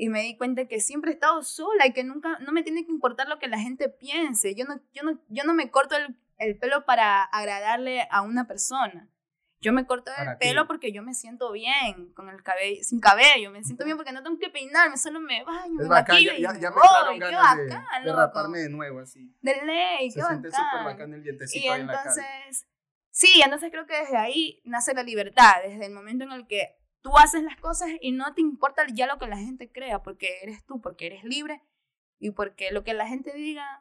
y me di cuenta que siempre he estado sola y que nunca, no me tiene que importar lo que la gente piense. Yo no, yo no, yo no me corto el pelo para agradarle a una persona. Yo me corto el pelo porque yo me siento bien con el cabello, sin cabello, me siento bien porque no tengo que peinarme, solo me baño, es bacán, ya, ya, ya, me ganas de, bacán, de, raparme de nuevo así. De ley, Se qué siente súper bacán el dientecito Y entonces, sí, entonces creo que desde ahí nace la libertad, desde el momento en el que Tú haces las cosas y no te importa ya lo que la gente crea, porque eres tú, porque eres libre y porque lo que la gente diga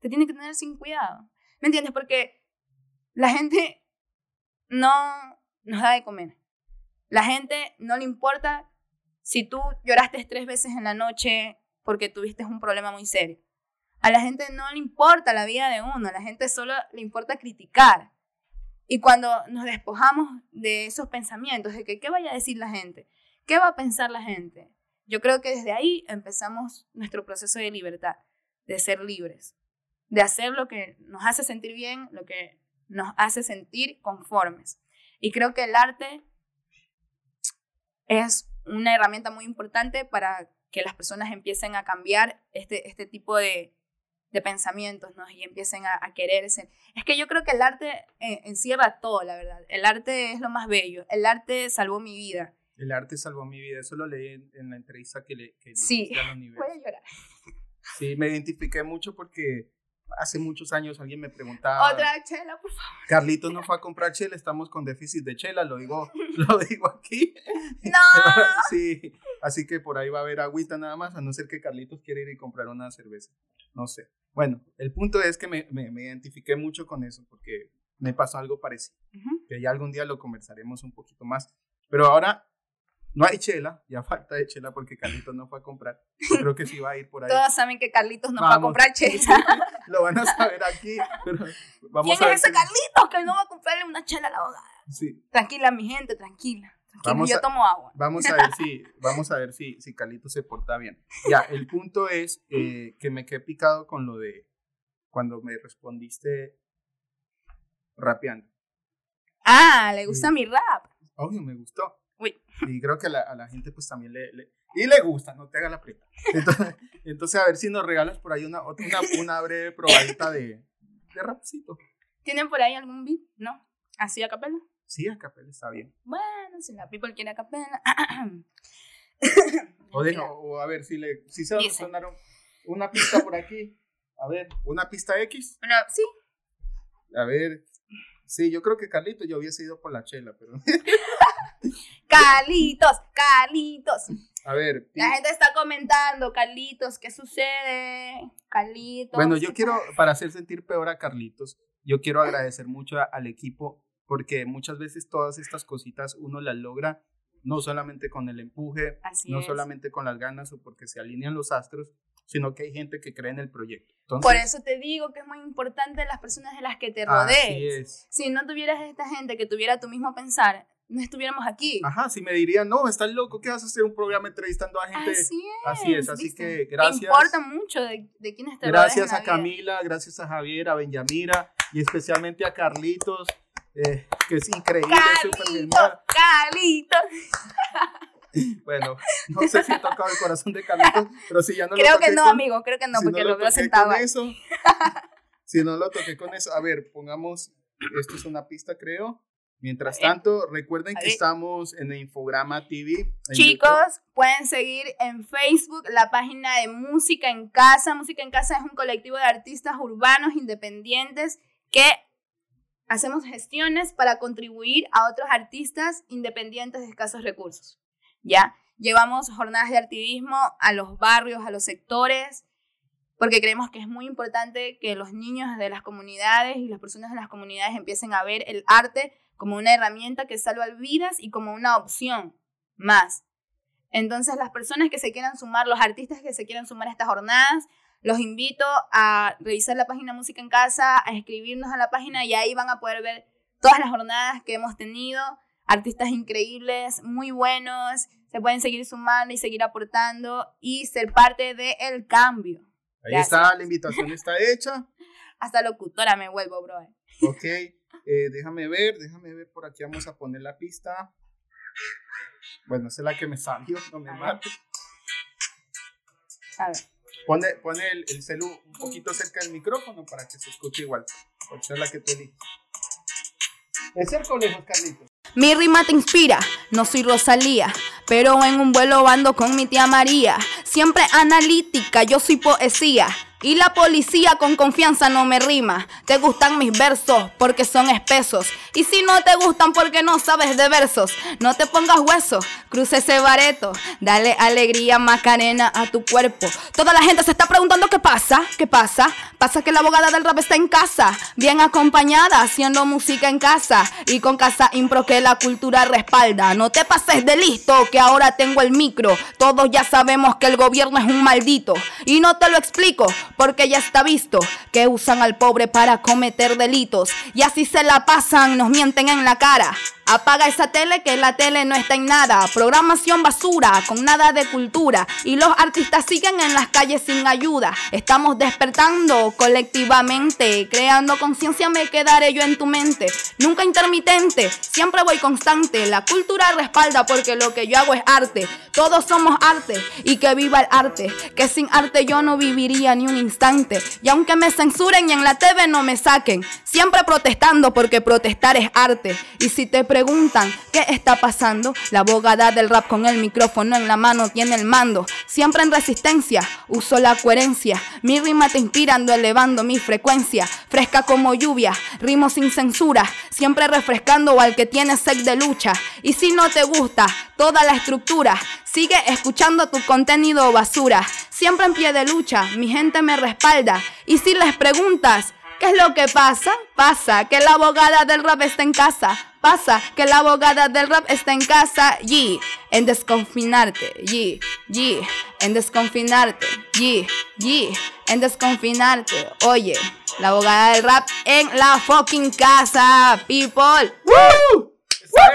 te tiene que tener sin cuidado. ¿Me entiendes? Porque la gente no nos da de comer. La gente no le importa si tú lloraste tres veces en la noche porque tuviste un problema muy serio. A la gente no le importa la vida de uno, a la gente solo le importa criticar. Y cuando nos despojamos de esos pensamientos, de que qué vaya a decir la gente, qué va a pensar la gente, yo creo que desde ahí empezamos nuestro proceso de libertad, de ser libres, de hacer lo que nos hace sentir bien, lo que nos hace sentir conformes. Y creo que el arte es una herramienta muy importante para que las personas empiecen a cambiar este, este tipo de, de pensamientos, ¿no? Y empiecen a, quererse. Es que yo creo que el arte eh, encierra todo, la verdad. El arte es lo más bello. El arte salvó mi vida. El arte salvó mi vida. Eso lo leí en, la entrevista que le que Sí, a llorar. Sí, me identifiqué mucho porque hace muchos años alguien me preguntaba. Otra chela, por favor. Carlitos no fue a comprar chela, estamos con déficit de chela, lo digo, lo digo aquí. No. sí, así que por ahí va a haber agüita nada más, a no ser que Carlitos quiera ir y comprar una cerveza. No sé. Bueno, el punto es que me, me, identifiqué mucho con eso porque me pasó algo parecido. Que ya algún día lo conversaremos un poquito más. Pero ahora no hay chela, ya falta de chela porque Carlitos no fue a comprar. Yo creo que sí va a ir por ahí. Todos saben que Carlitos no fue a comprar chela. lo van a saber aquí. vamos ¿Quién es ese Carlitos que no va a comprarle una chela a la abogada? Sí. Tranquila, mi gente, tranquila. Vamos yo tomo agua. Vamos a ver si, vamos a ver si, si Carlitos se porta bien. Ya, el punto es eh, que me quedé picado con lo de cuando me respondiste rapeando. Ah, le gusta mi rap. Obvio, me gustó. Uy. Y creo que a la, a la gente pues también le, y le gusta, no te haga la preta. Entonces, entonces, a ver si nos regalas por ahí una, una, una breve probadita de, de rapcito. ¿Tienen por ahí algún beat? ¿No? ¿Así a capela? Sí, a capela está bien. Bueno, si la people quiere a capela. o, dejo, o a ver si, le, si se va a sonar una pista por aquí. A ver, ¿una pista X? Bueno, sí. A ver. Sí, yo creo que Carlitos yo hubiese ido por la chela, pero. Carlitos, Carlitos. A ver. La gente está comentando, Carlitos, ¿qué sucede? Carlitos. Bueno, yo quiero, para hacer sentir peor a Carlitos, yo quiero agradecer mucho al equipo porque muchas veces todas estas cositas uno las logra no solamente con el empuje, no solamente con las ganas o porque se alinean los astros, sino que hay gente que cree en el proyecto. Por eso te digo que es muy importante las personas de las que te rodees. Si no tuvieras esta gente que tuviera tu mismo pensar, no estuviéramos aquí. Ajá, si me dirían, no, estás loco, ¿qué vas a hacer un programa entrevistando a gente? Así es. Así es, así que gracias. Importa mucho de, de quién está Gracias a Camila, gracias a Javier, a Benjamira y especialmente a Carlitos, eh, que es increíble. Carlitos, Carlitos. Bueno, no sé si he tocado el corazón de Carlitos, pero si ya no creo lo que no, amigo, creo que no, porque lo, veo sentado. Eso, si no lo toqué con eso, a ver, pongamos, esto es una pista, creo. Mientras tanto, recuerden que estamos en Infograma TV. Chicos, pueden seguir en Facebook la página de Música en Casa. Música en Casa es un colectivo de artistas urbanos independientes que hacemos gestiones para contribuir a otros artistas independientes de escasos recursos. ¿Ya? Llevamos jornadas de activismo a los barrios, a los sectores, porque creemos que es muy importante que los niños de las comunidades y las personas de las comunidades empiecen a ver el arte como una herramienta que salva vidas y como una opción más. Entonces, las personas que se quieran sumar, los artistas que se quieran sumar a estas jornadas, los invito a revisar la página Música en Casa, a escribirnos a la página y ahí van a poder ver todas las jornadas que hemos tenido, artistas increíbles, muy buenos, se pueden seguir sumando y seguir aportando y ser parte del cambio. Ahí está, la invitación está hecha. Hasta locutora me vuelvo, bro. Ok. Eh, déjame ver, déjame ver, por aquí vamos a poner la pista. Bueno, esa es la que me salió, no me mate. A ver. Pone, pone el, el celu un poquito cerca del micrófono para que se escuche igual. Porque es la que te di. ¿Es cerca o lejos, Carlitos? Mi rima te inspira, no soy Rosalía, pero en un vuelo ando con mi tía María. Siempre analítica, yo soy poesía. Y la policía con confianza no me rima. Te gustan mis versos porque son espesos. Y si no te gustan porque no sabes de versos, no te pongas hueso, cruce ese bareto. Dale alegría, macarena a tu cuerpo. Toda la gente se está preguntando qué pasa, qué pasa. Pasa que la abogada del rap está en casa, bien acompañada, haciendo música en casa y con casa impro que la cultura respalda. No te pases de listo, que ahora tengo el micro. Todos ya sabemos que el gobierno es un maldito. Y no te lo explico, porque ya está visto que usan al pobre para cometer delitos. Y así se la pasan, nos mienten en la cara. Apaga esa tele que la tele no está en nada. Programación basura, con nada de cultura. Y los artistas siguen en las calles sin ayuda. Estamos despertando colectivamente. Creando conciencia me quedaré yo en tu mente. Nunca intermitente, siempre voy constante. La cultura respalda porque lo que yo hago es arte. Todos somos arte y que viva el arte. Que sin arte yo no viviría ni un instante. Y aunque me censuren y en la TV no me saquen, siempre protestando porque protestar es arte. Y si te preguntan qué está pasando, la abogada del rap con el micrófono en la mano tiene el mando. Siempre en resistencia, uso la coherencia. Mi rima te inspirando, elevando mi frecuencia. Fresca como lluvia, rimo sin censura. Siempre refrescando al que tiene sed de lucha. Y si no te gusta toda la estructura, sigue escuchando tu contenido basura. Siempre en pie de lucha, mi gente me respalda. Y si les preguntas, ¿Qué es lo que pasa? Pasa que la abogada del rap está en casa. Pasa que la abogada del rap está en casa. Y en desconfinarte. Y, y, en desconfinarte. Y, y, en desconfinarte. Oye, la abogada del rap en la fucking casa, people. ¡Woo!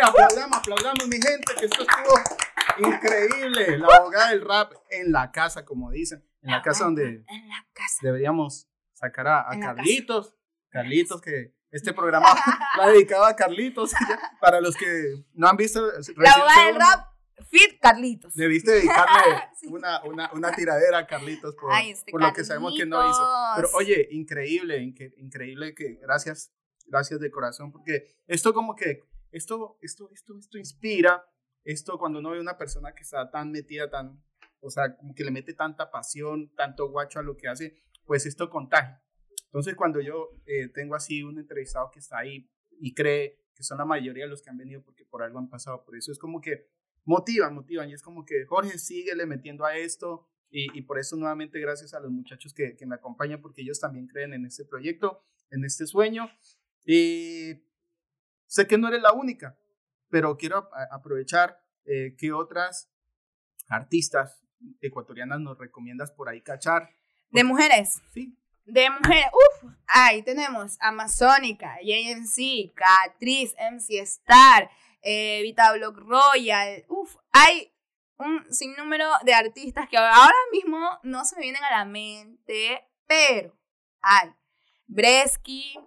aplaudamos, aplaudamos, mi gente, que esto estuvo increíble. La abogada del rap en la casa, como dicen. En la casa donde en la casa. deberíamos sacar a, Carlitos. Carlitos, que este programa ha dedicado a Carlitos. Para los que no han visto. La abogada del rap. Fit Carlitos. Debiste dedicarle una, una, una, tiradera a Carlitos por, este por lo que sabemos que no hizo. Pero oye, increíble, increíble que gracias, gracias de corazón, porque esto como que, esto, esto, esto, esto inspira, esto cuando uno ve una persona que está tan metida, tan, o sea, como que le mete tanta pasión, tanto guacho a lo que hace, pues esto contagia. Entonces, cuando yo eh, tengo así un entrevistado que está ahí y cree que son la mayoría de los que han venido porque por algo han pasado por eso, es como que motivan, motivan y es como que Jorge, síguele metiendo a esto y, por eso nuevamente gracias a los muchachos que, que, me acompañan porque ellos también creen en este proyecto, en este sueño y sé que no eres la única, pero quiero aprovechar eh, que otras artistas ecuatorianas nos recomiendas por ahí cachar de mujeres. Sí. De mujeres. Uf. Ahí tenemos Amazónica, JMC, Catriz, MC Star, eh, Vita Block Royal. Uf. Hay un sinnúmero de artistas que ahora mismo no se me vienen a la mente, pero hay Bresky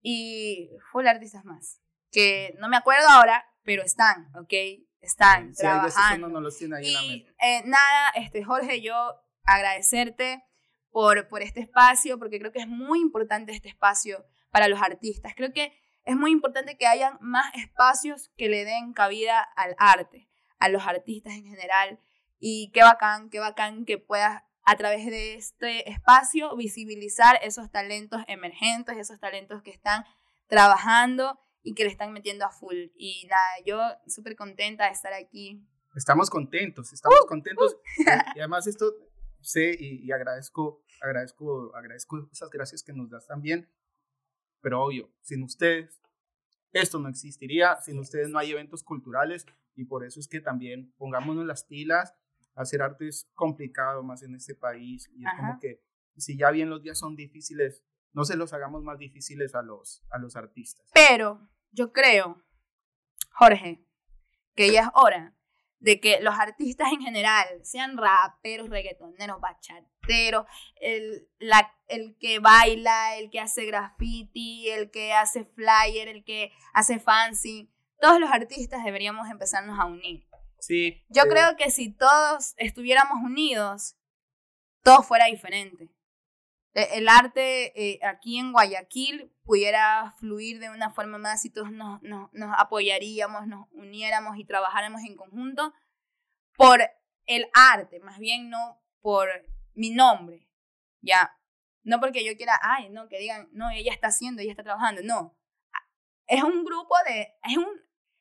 y full artistas más. Que no me acuerdo ahora, pero están, ¿ok? Están trabajando. No, los tiene ahí y eh, nada, este, Jorge, yo agradecerte por, por este espacio, porque creo que es muy importante este espacio para los artistas. Creo que es muy importante que hayan más espacios que le den cabida al arte, a los artistas en general. Y qué bacán, qué bacán que puedas a través de este espacio visibilizar esos talentos emergentes, esos talentos que están trabajando y que le están metiendo a full. Y nada, yo súper contenta de estar aquí. Estamos contentos, estamos uh, contentos. Uh. y además esto sé y, agradezco, agradezco, agradezco esas gracias que nos das también, pero obvio, sin ustedes esto no existiría, sin ustedes no hay eventos culturales y por eso es que también pongámonos las pilas, hacer arte es complicado más en este país y es como que si ya bien los días son difíciles, no se los hagamos más difíciles a los, a los artistas. Pero yo creo, Jorge, que ya es hora de que los artistas en general, sean raperos, reggaetoneros, bachateros, el, la, el que baila, el que hace graffiti, el que hace flyer, el que hace fancy, todos los artistas deberíamos empezarnos a unir. Sí. Yo creo que si todos estuviéramos unidos, todo fuera diferente. E, el arte eh, aquí en Guayaquil pudiera fluir de una forma más si todos nos, nos, nos, apoyaríamos, nos uniéramos y trabajáramos en conjunto por el arte, más bien no por mi nombre, ya. No porque yo quiera, ay, no, que digan, no, ella está haciendo, ella está trabajando, no. Es un grupo de, es, un,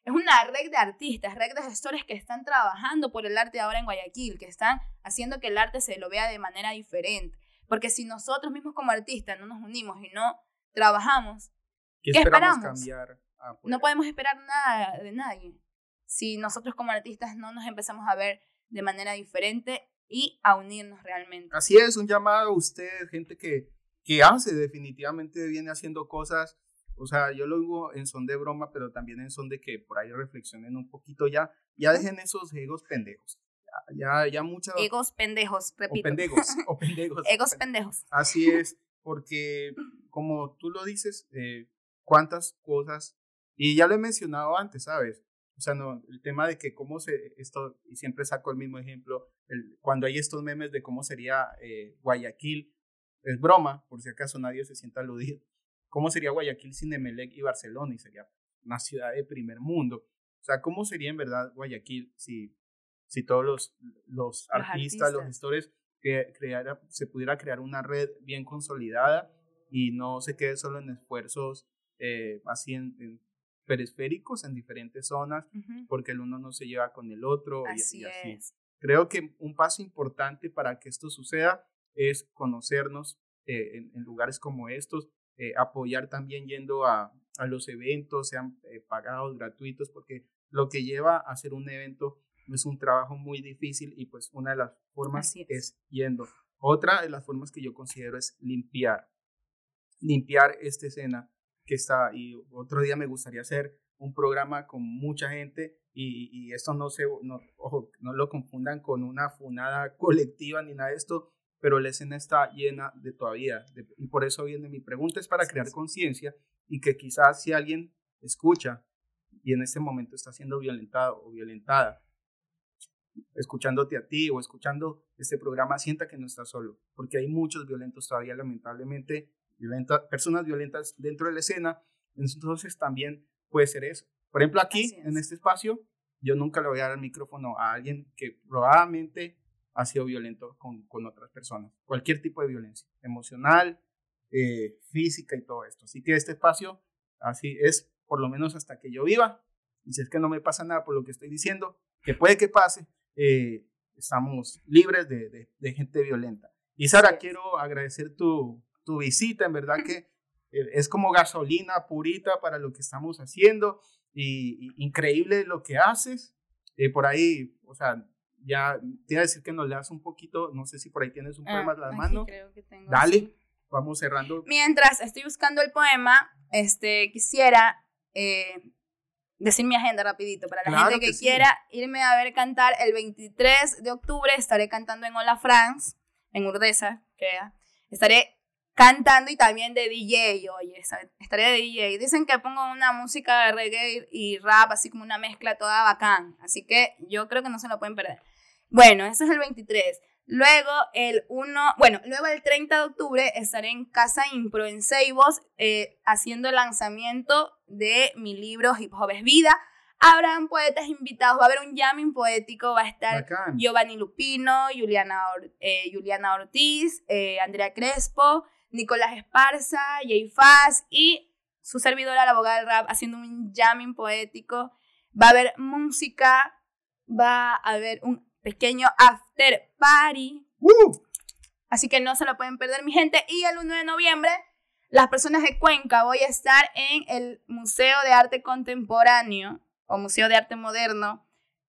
es una red de artistas, red de gestores que están trabajando por el arte ahora en Guayaquil, que están haciendo que el arte se lo vea de manera diferente Porque si nosotros mismos como artistas no nos unimos y no trabajamos, ¿qué, esperamos? Cambiar? no podemos esperar nada de nadie. Si nosotros como artistas no nos empezamos a ver de manera diferente y a unirnos realmente. Así es, un llamado a ustedes, gente que, que hace definitivamente, viene haciendo cosas o sea, yo lo digo en son de broma, pero también en son de que por ahí reflexionen un poquito ya, ya dejen esos egos pendejos. Ya, ya, muchas... Egos pendejos, repito. O pendejos, o pendejos. egos pendejos. Así es, porque como tú lo dices, eh, cuántas cosas, y ya lo he mencionado antes, ¿sabes? O sea, no, el tema de que cómo se, esto, y siempre saco el mismo ejemplo, el, cuando hay estos memes de cómo sería eh, Guayaquil, es broma, por si acaso nadie se sienta aludido, ¿Cómo sería Guayaquil sin Emelec y Barcelona? Y sería una ciudad de primer mundo. O sea, ¿cómo sería en verdad Guayaquil si, si todos los, los, artistas, los gestores, que creara, se pudiera crear una red bien consolidada y no se quede solo en esfuerzos eh, así en, periféricos en diferentes zonas, porque el uno no se lleva con el otro así y, así. Es. Creo que un paso importante para que esto suceda es conocernos eh, en, en, lugares como estos, eh, apoyar también yendo a, a los eventos, sean pagados, gratuitos, porque lo que lleva a hacer un evento es un trabajo muy difícil y pues una de las formas es. yendo. Otra de las formas que yo considero es limpiar, limpiar esta escena que está y otro día me gustaría hacer un programa con mucha gente y, y esto no se, no, ojo, no lo confundan con una funada colectiva ni nada de esto, pero la escena está llena de todavía. y por eso viene mi pregunta, es para crear conciencia y que quizás si alguien escucha y en este momento está siendo violentado o violentada, escuchándote a ti o escuchando este programa, sienta que no está solo, porque hay muchos violentos todavía, lamentablemente, violenta, personas violentas dentro de la escena, entonces también puede ser eso. Por ejemplo, aquí, en este espacio, yo nunca le voy a dar el micrófono a alguien que probablemente ha sido violento con, con otras personas. Cualquier tipo de violencia, emocional, eh, física y todo esto. Así que este espacio, así es por lo menos hasta que yo viva. Y si es que no me pasa nada por lo que estoy diciendo, que puede que pase, eh, estamos libres de, de, gente violenta. Y Sara, quiero agradecer tu, tu visita, en verdad que eh, es como gasolina purita para lo que estamos haciendo y, increíble lo que haces. por ahí, o sea, ya te iba a decir que nos leas un poquito, no sé si por ahí tienes un ah, poema a la mano. Creo que tengo, Dale, vamos cerrando. Mientras estoy buscando el poema, este, quisiera eh, decir mi agenda rapidito para la gente que, quiera irme a ver cantar el 23 de octubre, estaré cantando en Hola France, en Urdesa, crea. Estaré cantando y también de DJ, oye, estaré de DJ. Dicen que pongo una música de reggae y rap, así como una mezcla toda bacán. Así que yo creo que no se lo pueden perder. Bueno, eso es el 23. Luego el 1, bueno, luego el 30 de octubre estaré en Casa Impro en Seibos eh, haciendo el lanzamiento de mi libro Hip Hop es Vida. Habrán poetas invitados, va a haber un jamming poético, va a estar Giovanni Lupino, Juliana, eh, Juliana Ortiz, eh, Andrea Crespo, Nicolás Esparza, Jay Faz y su servidora, la abogada del rap, haciendo un jamming poético. Va a haber música, va a haber un pequeño after party. Así que no se lo pueden perder, mi gente. Y el 1 de noviembre, las personas de Cuenca, voy a estar en el Museo de Arte Contemporáneo o Museo de Arte Moderno.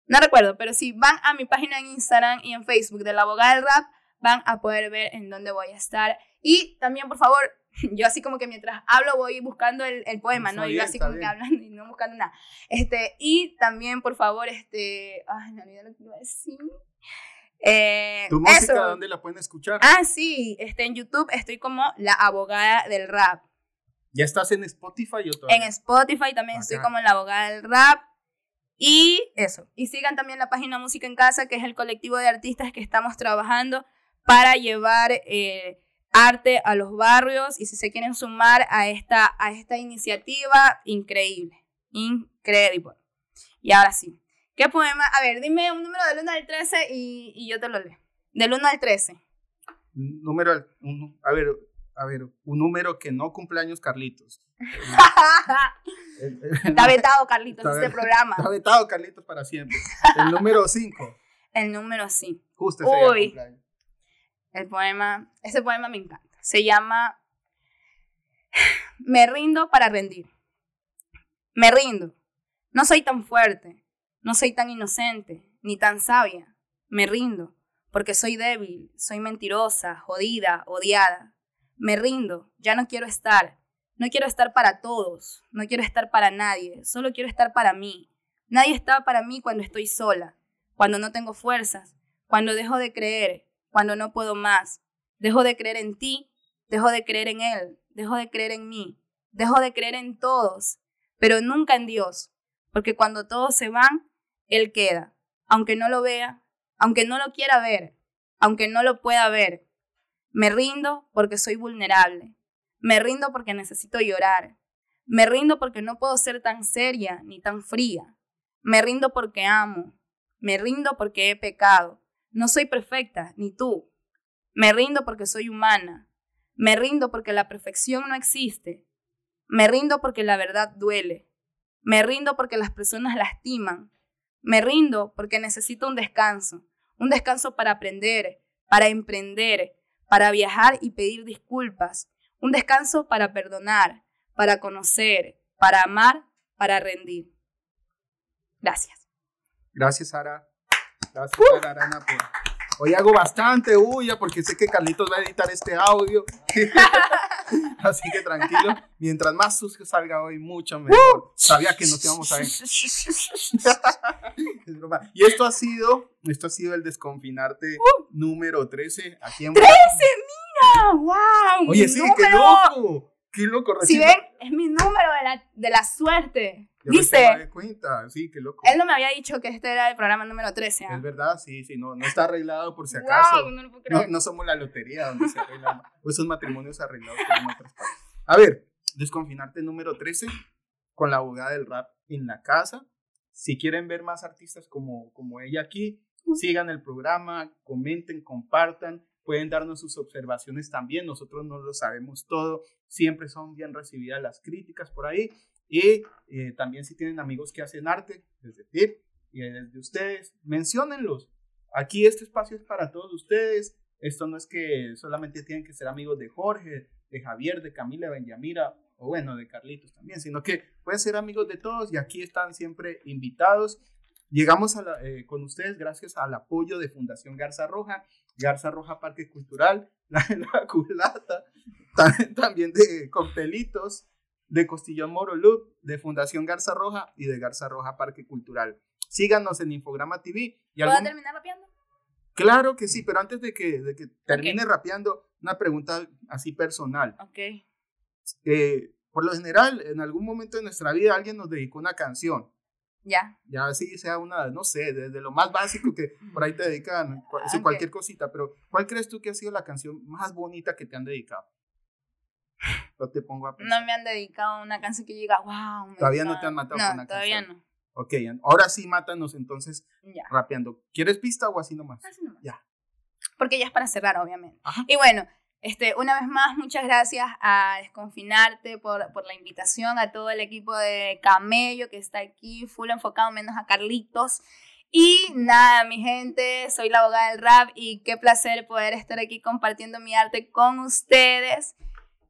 No recuerdo, pero si van a mi página en Instagram y en Facebook de la abogada del rap, van a poder ver en dónde voy a estar. Y también, por favor, yo así como que mientras hablo voy buscando el, el poema, ¿no? Y yo así como que hablando y no buscando nada. Este, y también, por favor, este, ay, me olvidé lo que iba a decir. Eh, ¿Tu música dónde la pueden escuchar? Ah, sí, este, en YouTube estoy como la abogada del rap. ¿Ya estás en Spotify o En Spotify también estoy como la abogada del rap. Y eso. Y sigan también la página Música en Casa, que es el colectivo de artistas que estamos trabajando para llevar eh, arte a los barrios y si se quieren sumar a esta, a esta iniciativa, increíble, increíble. Y ahora sí, ¿qué poema? A ver, dime un número del 1 al 13 y, y yo te lo leo. Del 1 al 13. Número, un, a ver, a ver, un número que no cumpleaños Carlitos. está vetado Carlitos este programa. Está vetado Carlitos para siempre. El número 5. El número 5. Justo ese Uy. el poema, ese poema me encanta. Se llama Me rindo para rendir. Me rindo. No soy tan fuerte, no soy tan inocente, ni tan sabia. Me rindo, porque soy débil, soy mentirosa, jodida, odiada. Me rindo, ya no quiero estar. No quiero estar para todos, no quiero estar para nadie, solo quiero estar para mí. Nadie está para mí cuando estoy sola, cuando no tengo fuerzas, cuando dejo de creer, cuando no puedo más. Dejo de creer en ti, dejo de creer en Él, dejo de creer en mí, dejo de creer en todos, pero nunca en Dios, porque cuando todos se van, Él queda, aunque no lo vea, aunque no lo quiera ver, aunque no lo pueda ver. Me rindo porque soy vulnerable, me rindo porque necesito llorar, me rindo porque no puedo ser tan seria ni tan fría, me rindo porque amo, me rindo porque he pecado, no soy perfecta, ni tú. Me rindo porque soy humana. Me rindo porque la perfección no existe. Me rindo porque la verdad duele. Me rindo porque las personas lastiman. Me rindo porque necesito un descanso. Un descanso para aprender, para emprender, para viajar y pedir disculpas. Un descanso para perdonar, para conocer, para amar, para rendir. Gracias. Gracias, Sara. Gracias, Arana, Hoy hago bastante bulla porque sé que Carlitos va a editar este audio. Así que tranquilo. Mientras más sucio salga hoy, mucho mejor. Sabía que nos íbamos a ver. Y esto ha sido, esto ha sido el desconfinarte número 13 aquí en ¡13! ¡Mira! ¡Wow! Oye, sí, qué loco. Qué loco. Si ven, es mi número de la, de la suerte. Dice. cuenta, sí, qué loco. Él no me había dicho que este era el programa número 13. ¿ah? Es verdad, sí, sí, no, no está arreglado por si acaso. no, no, somos la lotería donde se arreglan esos matrimonios arreglados en otras partes. A ver, desconfinarte número 13 con la abogada del rap en la casa. Si quieren ver más artistas como, como ella aquí, sigan el programa, comenten, compartan pueden darnos sus observaciones también, nosotros no lo sabemos todo, siempre son bien recibidas las críticas por ahí y eh, también si tienen amigos que hacen arte, es decir, y desde ustedes, menciónenlos. Aquí este espacio es para todos ustedes, esto no es que solamente tienen que ser amigos de Jorge, de Javier, de Camila, de Benjamira, o bueno, de Carlitos también, sino que pueden ser amigos de todos y aquí están siempre invitados. Llegamos eh, con ustedes gracias al apoyo de Fundación Garza Roja Garza Roja Parque Cultural, la, la culata, también de coctelitos, de Costillón Moro Loop, de Fundación Garza Roja y de Garza Roja Parque Cultural. Síganos en Infograma TV. Y ¿Puedo terminar rapeando? Claro que sí, pero antes de que, de que termine rapeando, una pregunta así personal. Ok. Eh, por lo general, en algún momento de nuestra vida alguien nos dedicó una canción. Ya. Ya así sea una, no sé, desde lo más básico que por ahí te dedican, cualquier cosita, pero ¿cuál crees tú que ha sido la canción más bonita que te han dedicado? No te pongo a No me han dedicado una canción que llega, wow. Todavía no te han matado con una todavía canción. no. Ok, ahora sí mátanos entonces rapeando. ¿Quieres pista o así nomás? Así nomás. Ya. Porque ya es para cerrar, obviamente. Y bueno, este, una vez más, muchas gracias a Desconfinarte por, por, la invitación, a todo el equipo de Camello que está aquí, full enfocado menos a Carlitos. Y nada, mi gente, soy la abogada del rap y qué placer poder estar aquí compartiendo mi arte con ustedes.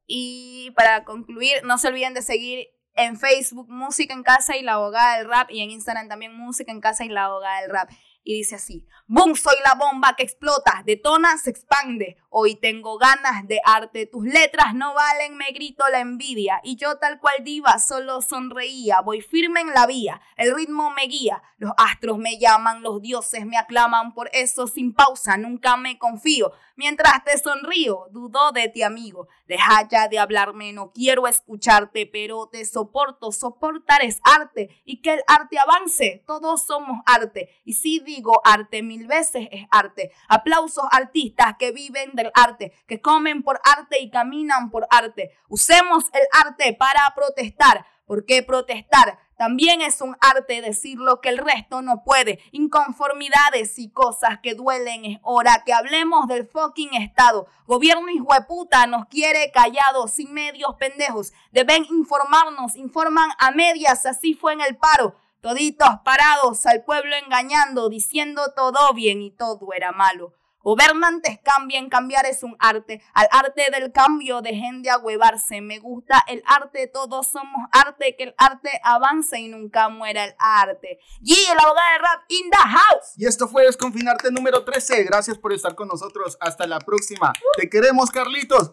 Y para concluir, no se olviden de seguir en Facebook Música en Casa y la abogada del rap y en Instagram también Música en Casa y la abogada del rap y dice así, boom, soy la bomba que explota, detona, se expande, hoy tengo ganas de arte, tus letras no valen, me grito la envidia, y yo tal cual diva solo sonreía, voy firme en la vía, el ritmo me guía, los astros me llaman, los dioses me aclaman, por eso sin pausa nunca me confío, mientras te sonrío, dudo de ti amigo, deja ya de hablarme, no quiero escucharte, pero te soporto, soportar es arte, y que el arte avance, todos somos arte, y si digo arte mil veces es arte. Aplausos artistas que viven del arte, que comen por arte y caminan por arte. Usemos el arte para protestar. ¿Por qué protestar? También es un arte decir lo que el resto no puede. Inconformidades y cosas que duelen. Es hora que hablemos del fucking Estado. Gobierno puta nos quiere callados, sin medios pendejos. Deben informarnos, informan a medias, así fue en el paro. Toditos parados al pueblo engañando, diciendo todo bien y todo era malo. Gobernantes cambien, cambiar es un arte. Al arte del cambio dejen de agüevarse. Me gusta el arte, todos somos arte, que el arte avance y nunca muera el arte. Y el abogado de rap in the house. Y esto fue Desconfinarte número 13. Gracias por estar con nosotros. Hasta la próxima. Te queremos, Carlitos.